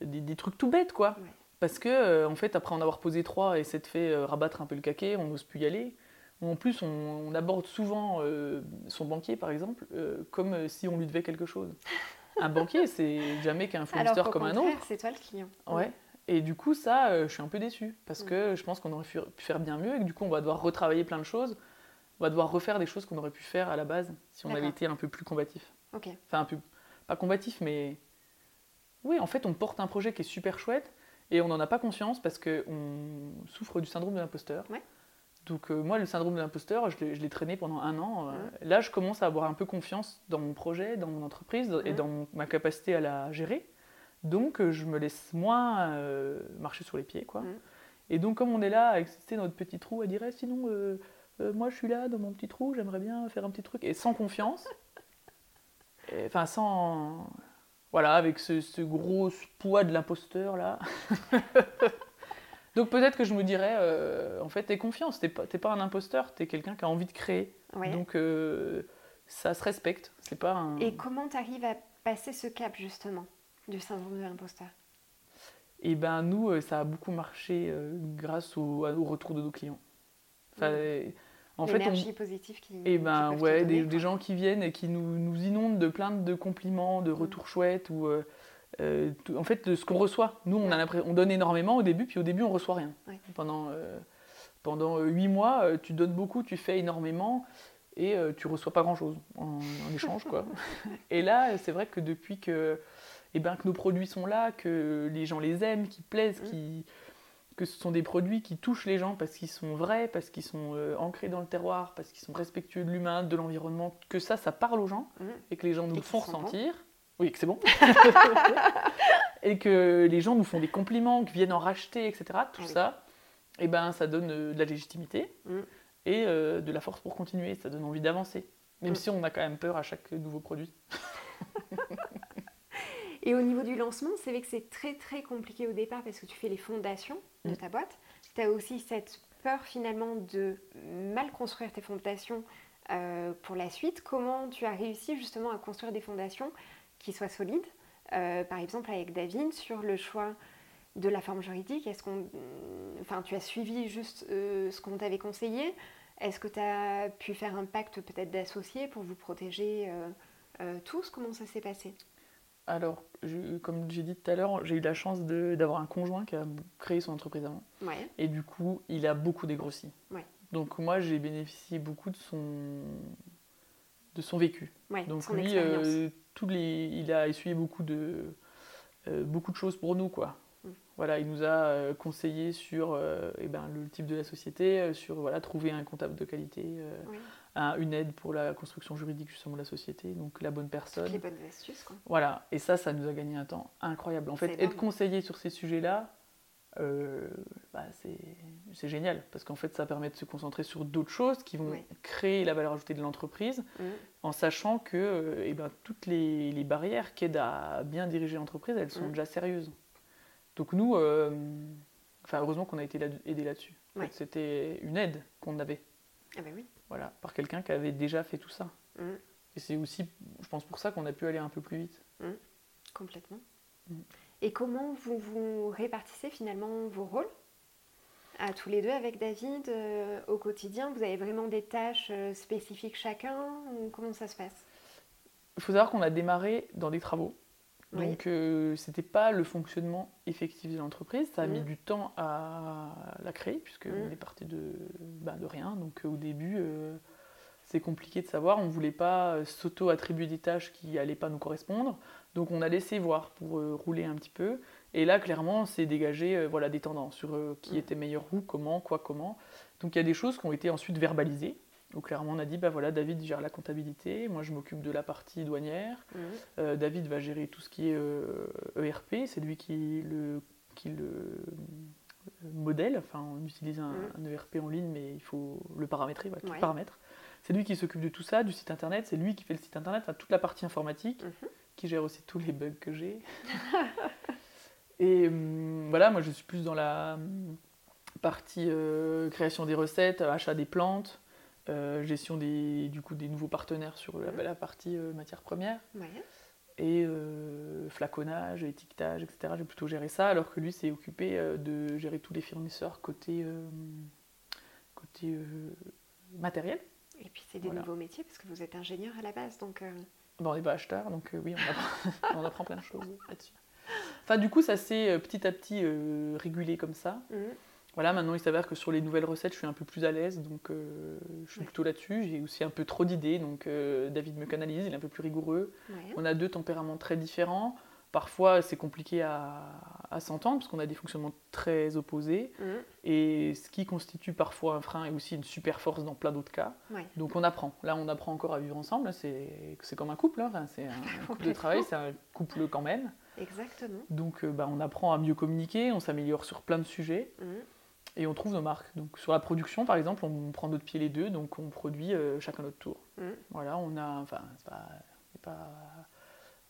des, des, trucs tout bêtes quoi. Parce que, euh, en fait, après en avoir posé trois et s'être fait euh, rabattre un peu le caquet, on n'ose plus y aller. En plus, on, aborde souvent euh, son banquier, par exemple, comme si on lui devait quelque chose. Un banquier, c'est jamais qu'un fournisseur comme un autre. c'est toi le client. Ouais. Et du coup, ça, je suis un peu déçue. Parce que je pense qu'on aurait pu faire bien mieux et que du coup, on va devoir retravailler plein de choses. On va devoir refaire des choses qu'on aurait pu faire à la base si on avait été un peu plus combatif. Ok. Enfin, un peu. Pas combatif, mais. Oui, en fait, on porte un projet qui est super chouette et on n'en a pas conscience parce qu'on souffre du syndrome de l'imposteur. Donc euh, moi, le syndrome de l'imposteur, je l'ai traîné pendant un an. Euh, là, je commence à avoir un peu confiance dans mon projet, dans mon entreprise et dans ma capacité à la gérer. Donc euh, je me laisse moins marcher sur les pieds. quoi. Et donc comme on est là à exister dans notre petit trou, à dire eh, sinon, moi je suis là dans mon petit trou, j'aimerais bien faire un petit truc. Et sans confiance, enfin sans voilà, avec ce, gros poids de l'imposteur là. Donc peut-être que je me dirais, euh, en fait, t'es confiance, t'es pas, pas un imposteur, t'es quelqu'un qui a envie de créer. Donc euh, ça se respecte. C'est pas un... Et comment t'arrives à passer ce cap justement du syndrome de l'imposteur? Eh ben nous, euh, ça a beaucoup marché grâce au, retour de nos clients. Enfin, en fait, positive qui. Eh ben ouais, des, gens qui viennent et qui nous, nous, inondent de plein de compliments, de mm. retours chouettes ou euh, euh, en fait de ce qu'on reçoit. Nous, on a on donne énormément au début, puis au début, on reçoit rien. Pendant euh, pendant huit mois, tu donnes beaucoup, tu fais énormément et tu reçois pas grand chose en, échange quoi. et là, c'est vrai que depuis que eh ben que nos produits sont là, que les gens les aiment, qu'ils plaisent, mm. qui que ce sont des produits qui touchent les gens parce qu'ils sont vrais, parce qu'ils sont euh, ancrés dans le terroir, parce qu'ils sont respectueux de l'humain, de l'environnement, que ça, ça parle aux gens mmh. et que les gens nous le font ressentir. Oui, que c'est bon. et que les gens nous font des compliments, qu'ils viennent en racheter, etc. Tout ça, et eh ben, ça donne euh, de la légitimité mmh. et euh, de la force pour continuer. Ça donne envie d'avancer. Même mmh. si on a quand même peur à chaque nouveau produit. Et au niveau du lancement, c'est vrai que c'est très très compliqué au départ parce que tu fais les fondations de mm. ta boîte. Tu as aussi cette peur finalement de mal construire tes fondations euh, pour la suite. Comment tu as réussi justement à construire des fondations qui soient solides euh, Par exemple avec David sur le choix de la forme juridique? Est-ce qu'on, enfin, tu as suivi juste euh, ce qu'on t'avait conseillé? Est-ce que tu as pu faire un pacte peut-être d'associés pour vous protéger tous? Comment ça s'est passé? Alors, comme j'ai dit tout à l'heure, j'ai eu la chance d'avoir un conjoint qui a créé son entreprise avant. Et du coup, il a beaucoup dégrossi. Donc moi, j'ai bénéficié beaucoup de son, de son vécu. Donc lui, euh, les, il a essuyé beaucoup de, euh, beaucoup de choses pour nous, quoi. Mm. Voilà, il nous a euh, conseillé sur eh ben, le type de la société, sur voilà, trouver un comptable de qualité, une aide pour la construction juridique justement de la société, donc la bonne personne. les bonnes astuces, quoi. Voilà, et ça, ça nous a gagné un temps incroyable. En fait, être conseillé sur ces sujets-là, bah, c'est génial parce qu'en fait ça permet de se concentrer sur d'autres choses qui vont créer la valeur ajoutée de l'entreprise mmh. en sachant que eh ben, toutes les, les, barrières qui aident à bien diriger l'entreprise elles sont mmh. déjà sérieuses. Donc nous, enfin heureusement qu'on a été aidé là-dessus. C'était une aide qu'on avait. Ah ben oui. Voilà, par quelqu'un qui avait déjà fait tout ça. Mmh. Et c'est aussi, je pense, pour ça qu'on a pu aller un peu plus vite. Mmh. Complètement. Mmh. Et comment vous vous répartissez finalement vos rôles? À tous les deux avec David euh, au quotidien Vous avez vraiment des tâches euh, spécifiques chacun ou comment ça se passe? Il faut savoir qu'on a démarré dans des travaux. Donc, euh, ce n'était pas le fonctionnement effectif de l'entreprise. Ça a mis du temps à la créer, puisqu'on est parti de, bah, de rien. Donc, au début, c'est compliqué de savoir. On ne voulait pas euh, s'auto-attribuer des tâches qui n'allaient pas nous correspondre. Donc on a laissé voir pour euh, rouler un petit peu. Et là, clairement, c'est dégagé euh, voilà, des tendances sur qui mm. était meilleur où, comment, quoi, comment. Donc il y a des choses qui ont été ensuite verbalisées. Donc clairement, on a dit, bah voilà, David gère la comptabilité, moi je m'occupe de la partie douanière. Mm. David va gérer tout ce qui est ERP, e c'est lui qui le, qui le modèle. Enfin, on utilise un, mm. ERP en ligne, mais il faut le paramétrer, voilà, tout paramètre. C'est lui qui s'occupe de tout ça, du site internet, c'est lui qui fait le site internet, enfin, toute la partie informatique, mhm. qui gère aussi tous les bugs que j'ai. Et hum, voilà, moi je suis plus dans la hum, partie euh, création des recettes, achat des plantes, euh, gestion des, du coup, des nouveaux partenaires sur la, mhm. partie euh, matière première. Et flaconnage, étiquetage, etc. J'ai plutôt géré ça, alors que lui s'est occupé de gérer tous les fournisseurs côté, côté matériel. Et puis c'est des nouveaux métiers parce que vous êtes ingénieur à la base, donc. Euh... on n'est pas acheteur, donc euh, oui, on apprend, on apprend, plein de choses là-dessus. Enfin, du coup, ça s'est euh, petit à petit euh, régulé comme ça. Mhm. Voilà, maintenant il s'avère que sur les nouvelles recettes, je suis un peu plus à l'aise, donc je suis plutôt là-dessus. J'ai aussi un peu trop d'idées, donc David me canalise, il est un peu plus rigoureux. On a deux tempéraments très différents. Parfois, c'est compliqué à, s'entendre parce qu'on a des fonctionnements très opposés. Mm. Et ce qui constitue parfois un frein est aussi une super force dans plein d'autres cas. Donc on apprend. Là, on apprend encore à vivre ensemble. C'est comme un couple. Hein. c'est un couple de travail, c'est un couple quand même. Exactement. Donc euh, bah, on apprend à mieux communiquer, on s'améliore sur plein de sujets. Mm. Et on trouve nos marques. Donc sur la production, par exemple, on prend notre pied les deux, donc on produit euh, chacun notre tour. Mm. Voilà, on a, enfin, c'est pas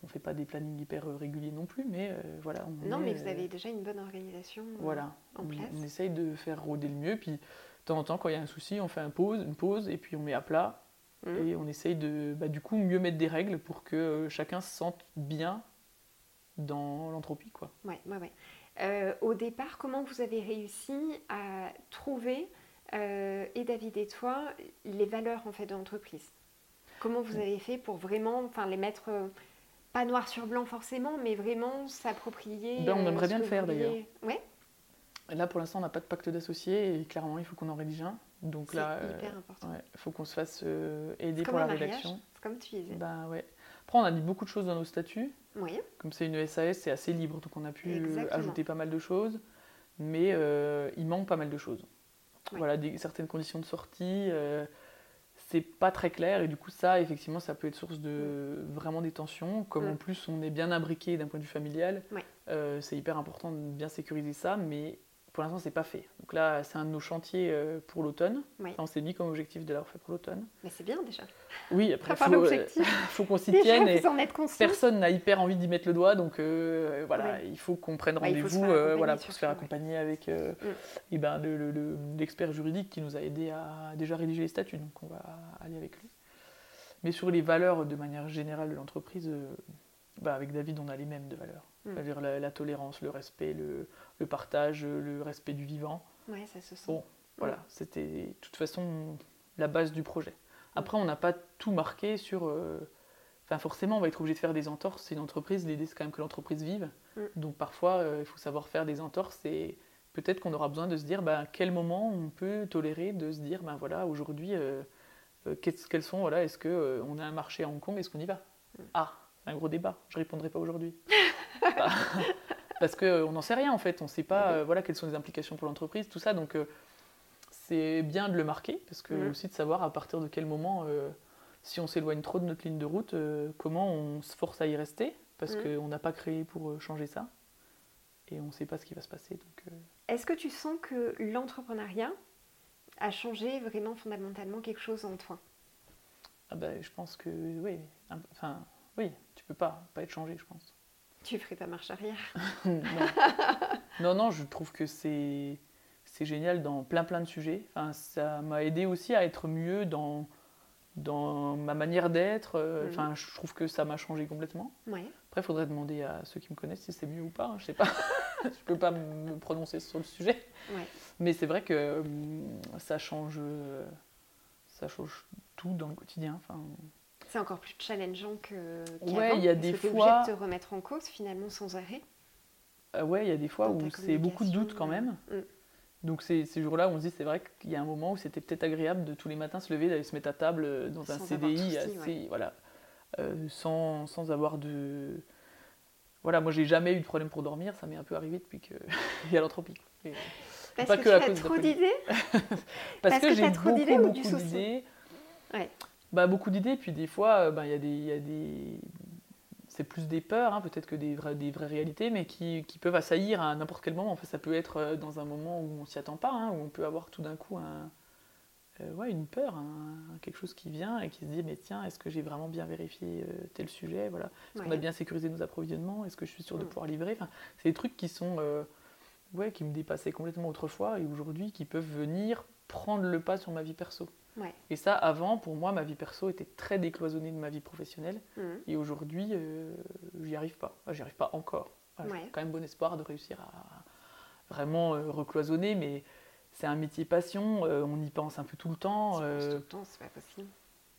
on ne fait pas des plannings hyper euh, réguliers non plus, mais euh, voilà. non, mais vous avez déjà une bonne organisation voilà, en place. On, essaye de faire rôder le mieux, puis de temps en temps, quand il y a un souci, on fait un pause, une pause, et puis on met à plat, mmh. et on essaye de, bah, du coup, mieux mettre des règles pour que chacun se sente bien dans l'entropie, quoi. Ouais, ouais, ouais. Au départ, comment vous avez réussi à trouver, et David et toi, les valeurs en fait de l'entreprise? Comment vous avez fait pour vraiment, enfin, les mettre pas noir sur blanc forcément, mais vraiment s'approprier. Ben, on aimerait euh, bien le faire d'ailleurs. Ouais. Là, pour l'instant, on n'a pas de pacte d'associés et clairement, il faut qu'on en rédige un. Donc là, hyper euh, important. il faut qu'on se fasse euh, aider pour la rédaction. Comme tu disais. Ben, ouais. Après, on a mis beaucoup de choses dans nos statuts. Oui. Comme c'est une SAS, c'est assez libre, donc on a pu ajouter pas mal de choses. Mais il manque pas mal de choses. Voilà, des, certaines conditions de sortie c'est pas très clair et du coup ça effectivement ça peut être source de vraiment des tensions comme en plus on est bien imbriqué d'un point de vue familial euh, c'est hyper important de bien sécuriser ça mais pour l'instant, c'est pas fait. Donc là, c'est un de nos chantiers euh, pour l'automne. on s'est mis comme objectif de l'avoir fait pour l'automne. Mais c'est bien déjà. Oui, après, il faut, euh, faut qu'on s'y tienne. Et personne n'a hyper envie d'y mettre le doigt. Donc euh, voilà, il faut qu'on prenne rendez-vous voilà, pour se faire accompagner avec mm. et ben, l'expert juridique qui nous a aidé à déjà rédiger les statuts. Donc on va aller avec lui. Mais sur les valeurs de manière générale de l'entreprise, bah, avec David, on a les mêmes de valeurs. Mm. C'est-à-dire la, tolérance, le respect, le, le, partage, le respect du vivant. Ouais, ça se sent. Bon, voilà, mm. c'était de toute façon la base du projet. Après, on n'a pas tout marqué sur. Euh, enfin, forcément, on va être obligé de faire des entorses. C'est une entreprise, l'idée c'est quand même que l'entreprise vive. Mm. Donc parfois, euh, il faut savoir faire des entorses et peut-être qu'on aura besoin de se dire à quel moment on peut tolérer de se dire ben voilà, aujourd'hui, euh, quels sont, voilà, est-ce qu'on a un marché à Hong Kong, est-ce qu'on y va? Ah, un gros débat. Je répondrai pas aujourd'hui. Parce qu'on euh, n'en sait rien en fait. On ne sait pas euh, voilà, quelles sont les implications pour l'entreprise, tout ça. Donc euh, c'est bien de le marquer, parce que mm. aussi de savoir à partir de quel moment, si on s'éloigne trop de notre ligne de route, comment on se force à y rester, parce mm. qu'on n'a pas créé pour changer ça. et on ne sait pas ce qui va se passer. Donc, Est-ce que tu sens que l'entrepreneuriat a changé vraiment fondamentalement quelque chose en toi? Ah ben, Je pense que oui. Enfin, oui, tu peux pas, pas être changé, je pense. Tu ferais pas marche arrière non. non. non, je trouve que c'est c'est génial dans plein plein de sujets. Enfin, ça m'a aidé aussi à être mieux dans, dans ma manière d'être. Euh, mhm. Enfin, je trouve que ça m'a changé complètement. Ouais. Après, il faudrait demander à ceux qui me connaissent si c'est mieux ou pas. Hein, je sais pas. je peux pas me prononcer sur le sujet. Ouais. Mais c'est vrai que hum, ça change, ça change tout dans le quotidien. Enfin, c'est encore plus challengeant que ouais, il y a des fois de te remettre en cause finalement sans arrêt. Euh, ouais, il y a des fois où c'est beaucoup de doutes quand même. Mm. Donc c'est ces jours-là on se dit c'est vrai qu'il y a un moment où c'était peut-être agréable de tous les matins se lever, d'aller se mettre à table euh, dans un CDI assez, voilà, euh, sans, sans, avoir de voilà moi j'ai jamais eu de problème pour dormir, ça m'est un peu arrivé depuis qu'il y a l'entropie. Parce que, tu as trop d'idées? Parce, que, j'ai beaucoup, beaucoup d'idées. Ouais. Bah, beaucoup d'idées, puis des fois, bah, il y, y, a des. C'est plus des peurs, hein, peut-être que des, vrais, des vraies réalités, mais qui, qui peuvent assaillir à n'importe quel moment. En fait, ça peut être euh, dans un moment où on s'y attend pas, hein, où on peut avoir tout d'un coup un, euh, ouais, une peur, quelque chose qui vient et qui se dit mais tiens, est-ce que j'ai vraiment bien vérifié euh, tel sujet voilà. Est-ce qu'on a bien sécurisé nos approvisionnements? Est-ce que je suis sûr de mm. pouvoir livrer? Enfin, C'est des trucs qui sont ouais, qui me dépassaient complètement autrefois et aujourd'hui qui peuvent venir prendre le pas sur ma vie perso. Et ça, avant, pour moi, ma vie perso était très décloisonnée de ma vie professionnelle. Mmh. Et aujourd'hui, euh, j'y arrive pas. j'y arrive pas encore. J'ai quand même bon espoir de réussir à vraiment euh, recloisonner, mais c'est un métier passion, euh, on y pense un peu tout le temps. tout le temps, c'est pas possible.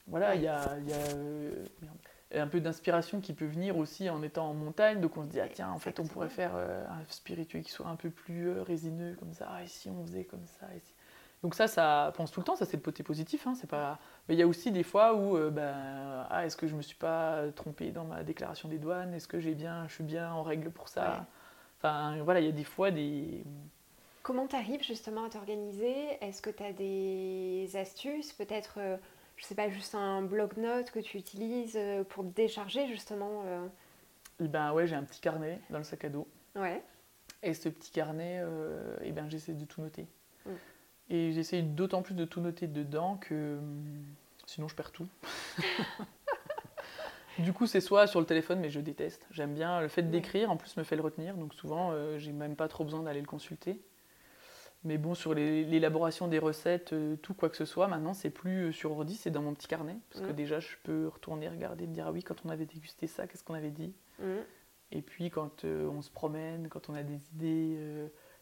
Voilà, il y a, y a un peu d'inspiration qui peut venir aussi en étant en montagne. Donc on se dit, ah tiens, en fait, on pourrait faire un spirituel qui soit un peu plus résineux, comme ça. Ah, si on faisait comme ça, ici. Donc ça, ça pense tout le temps, ça c'est le côté positif. Hein, c'est pas... Mais il y a aussi des fois où, euh, ben, ah, est-ce que je me suis pas trompée dans ma déclaration des douanes? Est-ce que j'ai bien, je suis bien en règle pour ça? Enfin voilà, il y a des fois des... Comment tu arrives justement à t'organiser? Est-ce que tu as des astuces? Peut-être, euh, je sais pas, juste un bloc-notes que tu utilises euh, pour te décharger justement eh Ben ouais, j'ai un petit carnet dans le sac à dos. Ouais. Et ce petit carnet, eh ben, j'essaie de tout noter. Mm. Et j'essaye d'autant plus de tout noter dedans que hum, sinon je perds tout. du coup, c'est soit sur le téléphone, mais je déteste. J'aime bien le fait d'écrire, en plus me fait le retenir, donc souvent euh, j'ai même pas trop besoin d'aller le consulter. Mais bon, sur l'élaboration des recettes, euh, tout quoi que ce soit, maintenant c'est plus euh, sur ordi, c'est dans mon petit carnet. Parce que déjà, je peux retourner regarder, me dire ah oui, quand on avait dégusté ça, qu'est-ce qu'on avait dit? Et puis quand on se promène, quand on a des idées,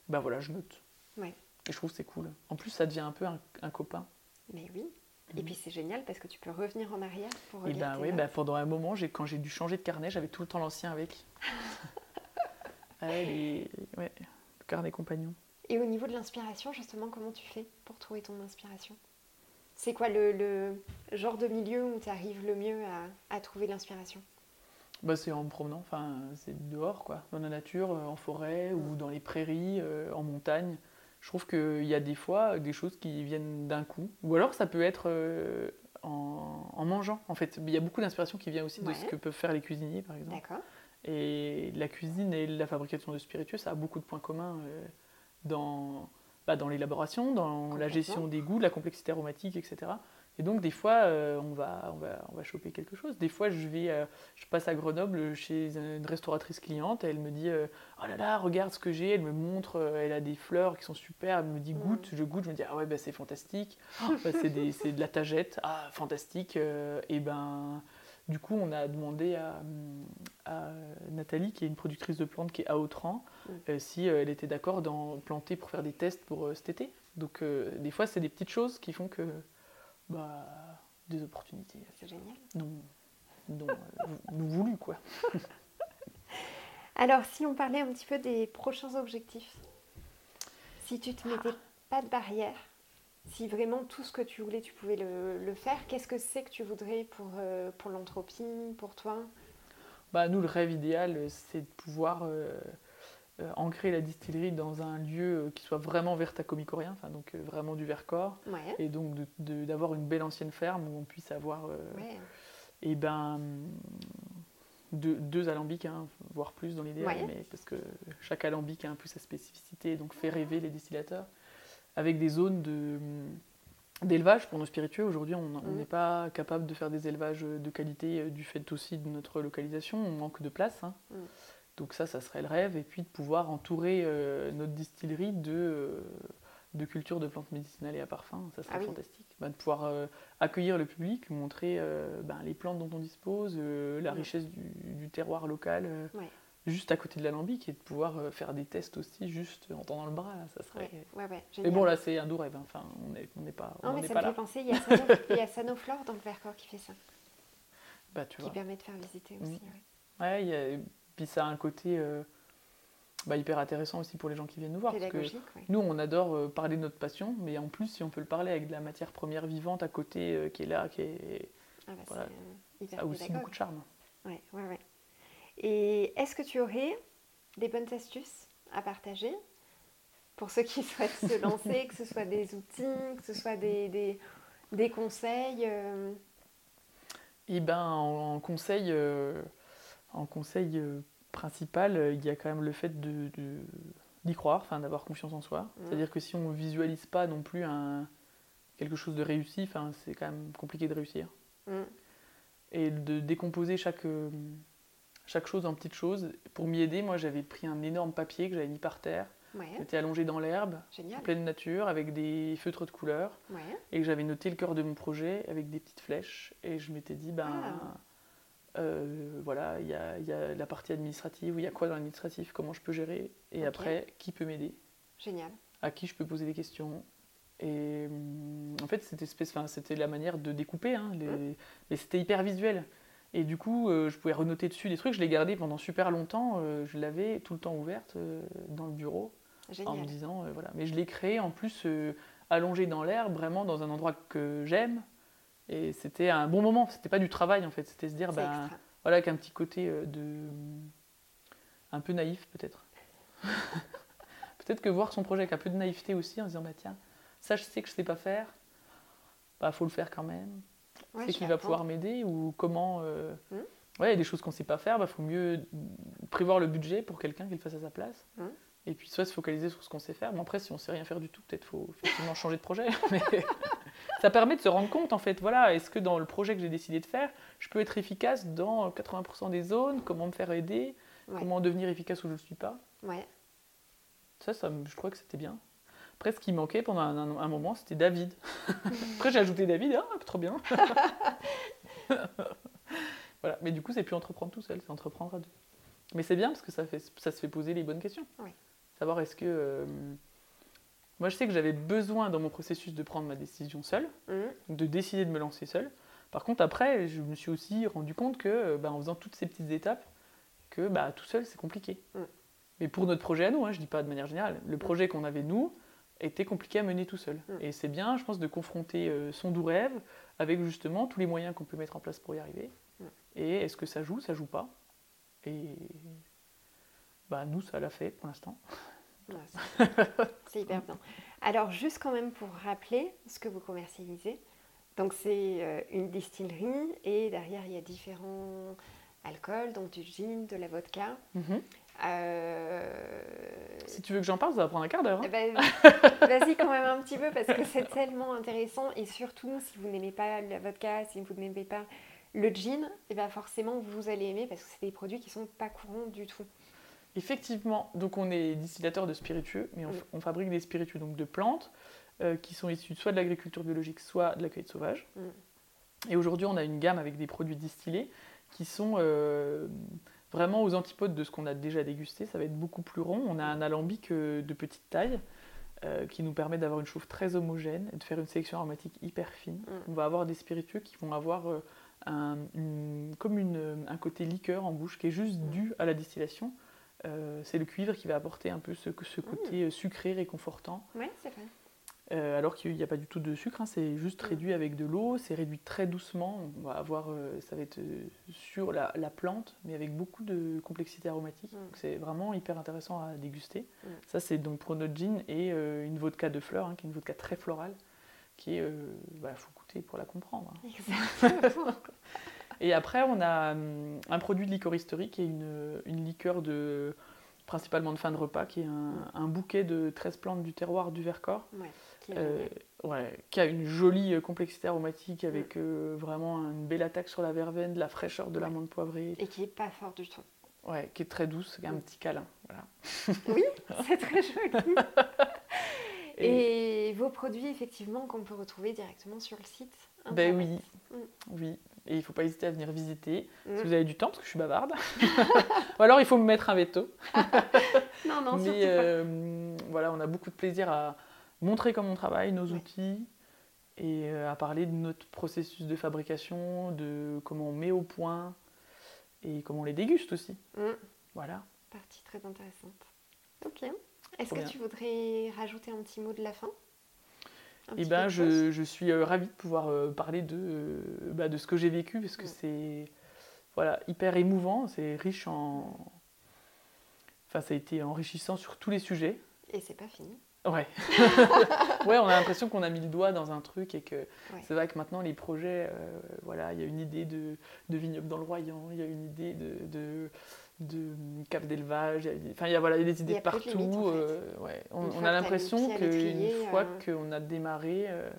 ben voilà, je note. Ouais. Et je trouve que c'est cool. En plus, ça devient un peu un, copain. Mais oui. Et mhm. puis c'est génial parce que tu peux revenir en arrière pour Et ben oui, ben pendant un moment, quand j'ai dû changer de carnet, j'avais tout le temps l'ancien avec. ah, ouais, le carnet compagnon. Et au niveau de l'inspiration, justement, comment tu fais pour trouver ton inspiration? C'est quoi le, genre de milieu où tu arrives le mieux à, trouver l'inspiration? Bah, C'est en me promenant, enfin, c'est dehors, quoi, dans la nature, euh, en forêt ou dans les prairies, euh, en montagne je trouve qu'il y a des fois des choses qui viennent d'un coup. Ou alors ça peut être euh, en, mangeant. En fait, il y a beaucoup d'inspiration qui vient aussi de ce que peuvent faire les cuisiniers, par exemple. Et la cuisine et la fabrication de spiritueux, ça a beaucoup de points communs euh, dans, bah, dans l'élaboration, dans la gestion des goûts, la complexité aromatique, etc. Et donc, des fois, euh, on, va, on, va, on va choper quelque chose. Des fois, je, vais, euh, je passe à Grenoble chez une restauratrice cliente et elle me dit euh, Oh là là, regarde ce que j'ai. Elle me montre, elle a des fleurs qui sont super. Elle me dit Goûte. Je goûte. Je me dis Ah ouais, bah, c'est fantastique. Bah, c'est, de la tagette. Ah, fantastique. et ben. Du coup, on a demandé à, à, Nathalie, qui est une productrice de plantes qui est à Autran, si elle était d'accord d'en planter pour faire des tests pour cet été. Donc, des fois, c'est des petites choses qui font que bah, des opportunités. C'est génial. Non, non nous voulu, quoi. Alors, si on parlait un petit peu des prochains objectifs, si tu te mettais pas de barrière, si vraiment tout ce que tu voulais, tu pouvais le, faire, qu'est-ce que c'est que tu voudrais pour, euh, pour l'entropie, pour toi? Bah, Nous, le rêve idéal, c'est de pouvoir euh, euh, ancrer la distillerie dans un lieu euh, qui soit vraiment vertacomicorien, enfin donc euh, vraiment du Vercors, et donc d'avoir une belle ancienne ferme où on puisse avoir. Et ben, deux, alambics, hein, voire plus dans mais parce que chaque alambic a un peu sa spécificité, donc fait rêver les distillateurs, avec des zones de d'élevage pour nos spiritueux. Aujourd'hui, on mm. n'est pas capable de faire des élevages de qualité du fait aussi de notre localisation, on manque de place. Hein. Mm. Donc ça, ça serait le rêve, et puis de pouvoir entourer euh, notre distillerie de, euh, de cultures de plantes médicinales et à parfum, ça serait ah fantastique. Bah, de pouvoir accueillir le public, montrer ben, les plantes dont on dispose, la richesse du, terroir local juste à côté de l'alambic et de pouvoir euh, faire des tests aussi juste en tendant le bras. ça serait... Ouais, ouais, mais bon, là, c'est un doux rêve. Hein. Enfin, on n'est on est pas. Non, mais ça me fait penser, il y, a il y a Sanoflore dans le Vercors qui fait ça. Bah, tu qui permet de faire visiter aussi. Mm. Ouais, y a... puis ça a un côté. Euh, bah, hyper intéressant aussi pour les gens qui viennent nous voir. Parce que nous, on adore euh, parler de notre passion, mais en plus, si on peut le parler avec de la matière première vivante à côté qui est là, qui est. Ah bah voilà, ça a aussi beaucoup de charme. Ouais, ouais, ouais. Et est-ce que tu aurais des bonnes astuces à partager pour ceux qui souhaitent se lancer, que ce soit des outils, que ce soit des, des, conseils euh? Eh ben, en, conseil, euh, en conseil euh, principal, il y a quand même le fait de, d'y croire, enfin, d'avoir confiance en soi. Mmh. C'est-à-dire que si on ne visualise pas non plus un, quelque chose de réussi, c'est quand même compliqué de réussir. Mmh. Et de décomposer chaque chaque chose en petites choses. Pour m'y aider, moi j'avais pris un énorme papier que j'avais mis par terre. J'étais allongé dans l'herbe, en pleine nature, avec des feutres de couleur. Et que j'avais noté le cœur de mon projet avec des petites flèches. Et je m'étais dit, ben ah. Euh, voilà, il y a, y a, la partie administrative, il y a quoi dans l'administratif, comment je peux gérer. Et après, qui peut m'aider Génial. À qui je peux poser des questions. Et hum, en fait, c'était, c'était la manière de découper, hein, hum. mais c'était hyper visuel. Et du coup, euh, je pouvais renoter dessus des trucs. Je l'ai gardé pendant super longtemps. Euh, je l'avais tout le temps ouverte dans le bureau. En me disant, voilà. Mais je l'ai créé en plus allongé dans l'air, vraiment dans un endroit que j'aime. Et c'était un bon moment. C'était pas du travail en fait. C'était se dire, ben, voilà, qu'un petit côté de. un peu naïf peut-être. peut-être que voir son projet avec un peu de naïveté aussi en se disant, bah tiens, ça je sais que je sais pas faire. Bah, faut le faire quand même c'est qui va pouvoir m'aider ou comment. Euh. Ouais, il y a des choses qu'on ne sait pas faire, il bah, faut mieux prévoir le budget pour quelqu'un qui le fasse à sa place. Hmm. Et puis soit se focaliser sur ce qu'on sait faire. Mais après, si on ne sait rien faire du tout, peut-être faut effectivement changer de projet. Mais ça permet de se rendre compte, en fait, voilà, est-ce que dans le projet que j'ai décidé de faire, je peux être efficace dans 80% des zones Comment me faire aider Comment devenir efficace où je ne suis pas ouais. Ça, ça, je crois que c'était bien. Après, ce qui manquait pendant un, moment, c'était David. Après, j'ai ajouté David, ah, trop bien. voilà. Mais du coup, c'est plus entreprendre tout seul, c'est entreprendre à deux. Mais c'est bien parce que ça, fait, ça se fait poser les bonnes questions. Savoir est-ce que. Euh, moi, je sais que j'avais besoin dans mon processus de prendre ma décision seule, mmh. de décider de me lancer seule. Par contre, après, je me suis aussi rendu compte que, bah, en faisant toutes ces petites étapes, que bah, tout seul, c'est compliqué. Mmh. Mais pour notre projet à nous, hein, je ne dis pas de manière générale, le projet qu'on avait nous, était compliqué à mener tout seul. Mm. Et c'est bien, je pense, de confronter euh, son doux rêve avec justement tous les moyens qu'on peut mettre en place pour y arriver. Mm. Et est-ce que ça joue, ça joue pas? Et bah, nous, ça l'a fait pour l'instant. c'est hyper bien. Alors, juste quand même pour rappeler ce que vous commercialisez. Donc, c'est euh, une distillerie et derrière, il y a différents alcools, donc du gin, de la vodka. Mm-hmm. Euh, si tu veux que j'en parle, ça va prendre un quart d'heure. Hein. Ben, vas-y quand même un petit peu parce que c'est tellement intéressant et surtout si vous n'aimez pas la vodka, si vous n'aimez pas le gin, et eh ben forcément vous allez aimer parce que c'est des produits qui sont pas courants du tout. Effectivement, donc on est distillateur de spiritueux, mais on, fabrique des spiritueux donc de plantes euh, qui sont issus soit de l'agriculture biologique, soit de la cueillette sauvage. Mm. Et aujourd'hui, on a une gamme avec des produits distillés qui sont euh, vraiment aux antipodes de ce qu'on a déjà dégusté. Ça va être beaucoup plus rond. On a un alambic euh, de petite taille qui nous permet d'avoir une chauffe très homogène et de faire une sélection aromatique hyper fine. Mm. On va avoir des spiritueux qui vont avoir comme une, un côté liqueur en bouche qui est juste mm. dû à la distillation. C'est le cuivre qui va apporter un peu ce, ce côté mm. sucré réconfortant. Oui, c'est vrai. Euh, alors qu'il n'y a pas du tout de sucre, hein, c'est juste mm. réduit avec de l'eau, c'est réduit très doucement. On va avoir, euh, ça va être euh, sur la, plante, mais avec beaucoup de complexité aromatique. Mm. C'est vraiment hyper intéressant à déguster. Ça, c'est donc pour notre gin et une vodka de fleurs, hein, qui est une vodka très florale, qui est, bah, faut goûter pour la comprendre. Hein. Et après, on a hum, un produit de liqueur historique et une, une liqueur de principalement de fin de repas, qui est un, bouquet de 13 plantes du terroir du Vercors, ouais, qui, euh, ouais, qui, a une jolie euh, complexité aromatique avec euh, vraiment une belle attaque sur la verveine, de la fraîcheur de l'amande poivrée. Et qui est pas fort du tout. Ouais, qui est très douce, qui a un petit câlin. Voilà. Oui, c'est très joli. Et... vos produits, effectivement, qu'on peut retrouver directement sur le site Ben oui, mm. oui. Et il ne faut pas hésiter à venir visiter si mm. vous avez du temps, parce que je suis bavarde. Ou alors il faut me mettre un veto. non, non, Mais euh, voilà, on a beaucoup de plaisir à montrer comment on travaille, nos outils, et euh, à parler de notre processus de fabrication, de comment on met au point, et comment on les déguste aussi. Mm. Voilà. Partie très intéressante. Ok. Est-ce que tu voudrais rajouter un petit mot de la fin? Eh ben, je, je, suis euh, ravie de pouvoir euh, parler de, euh, bah, de ce que j'ai vécu parce que c'est voilà, hyper émouvant, c'est riche en. Enfin, ça a été enrichissant sur tous les sujets. Et c'est pas fini. Ouais. ouais, on a l'impression qu'on a mis le doigt dans un truc et que c'est vrai que maintenant les projets, voilà, il y a une idée de, de vignoble dans le Royan, il y a une idée de, de de cave d'élevage. Enfin, il y a voilà, des idées partout. Euh, ouais. On, a l'impression qu'une fois euh, qu'on a démarré, euh,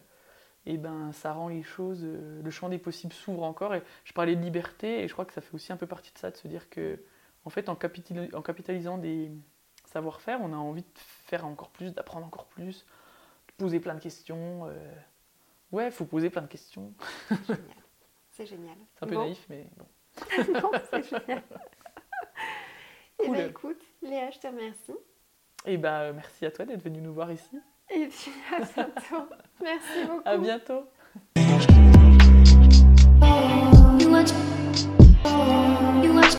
et ben, ça rend les choses, le champ des possibles s'ouvre encore. Et je parlais de liberté, et je crois que ça fait aussi un peu partie de ça, de se dire que, en fait, en, en capitalisant des savoir-faire, on a envie de faire encore plus, d'apprendre encore plus, de poser plein de questions. Ouais, il faut poser plein de questions. C'est génial. C'est un peu naïf, mais bon. non, c'est génial. Eh ben, écoute, Léa, je te remercie. Et eh bah, merci à toi d'être venue nous voir ici. Et puis à bientôt. merci beaucoup. À bientôt.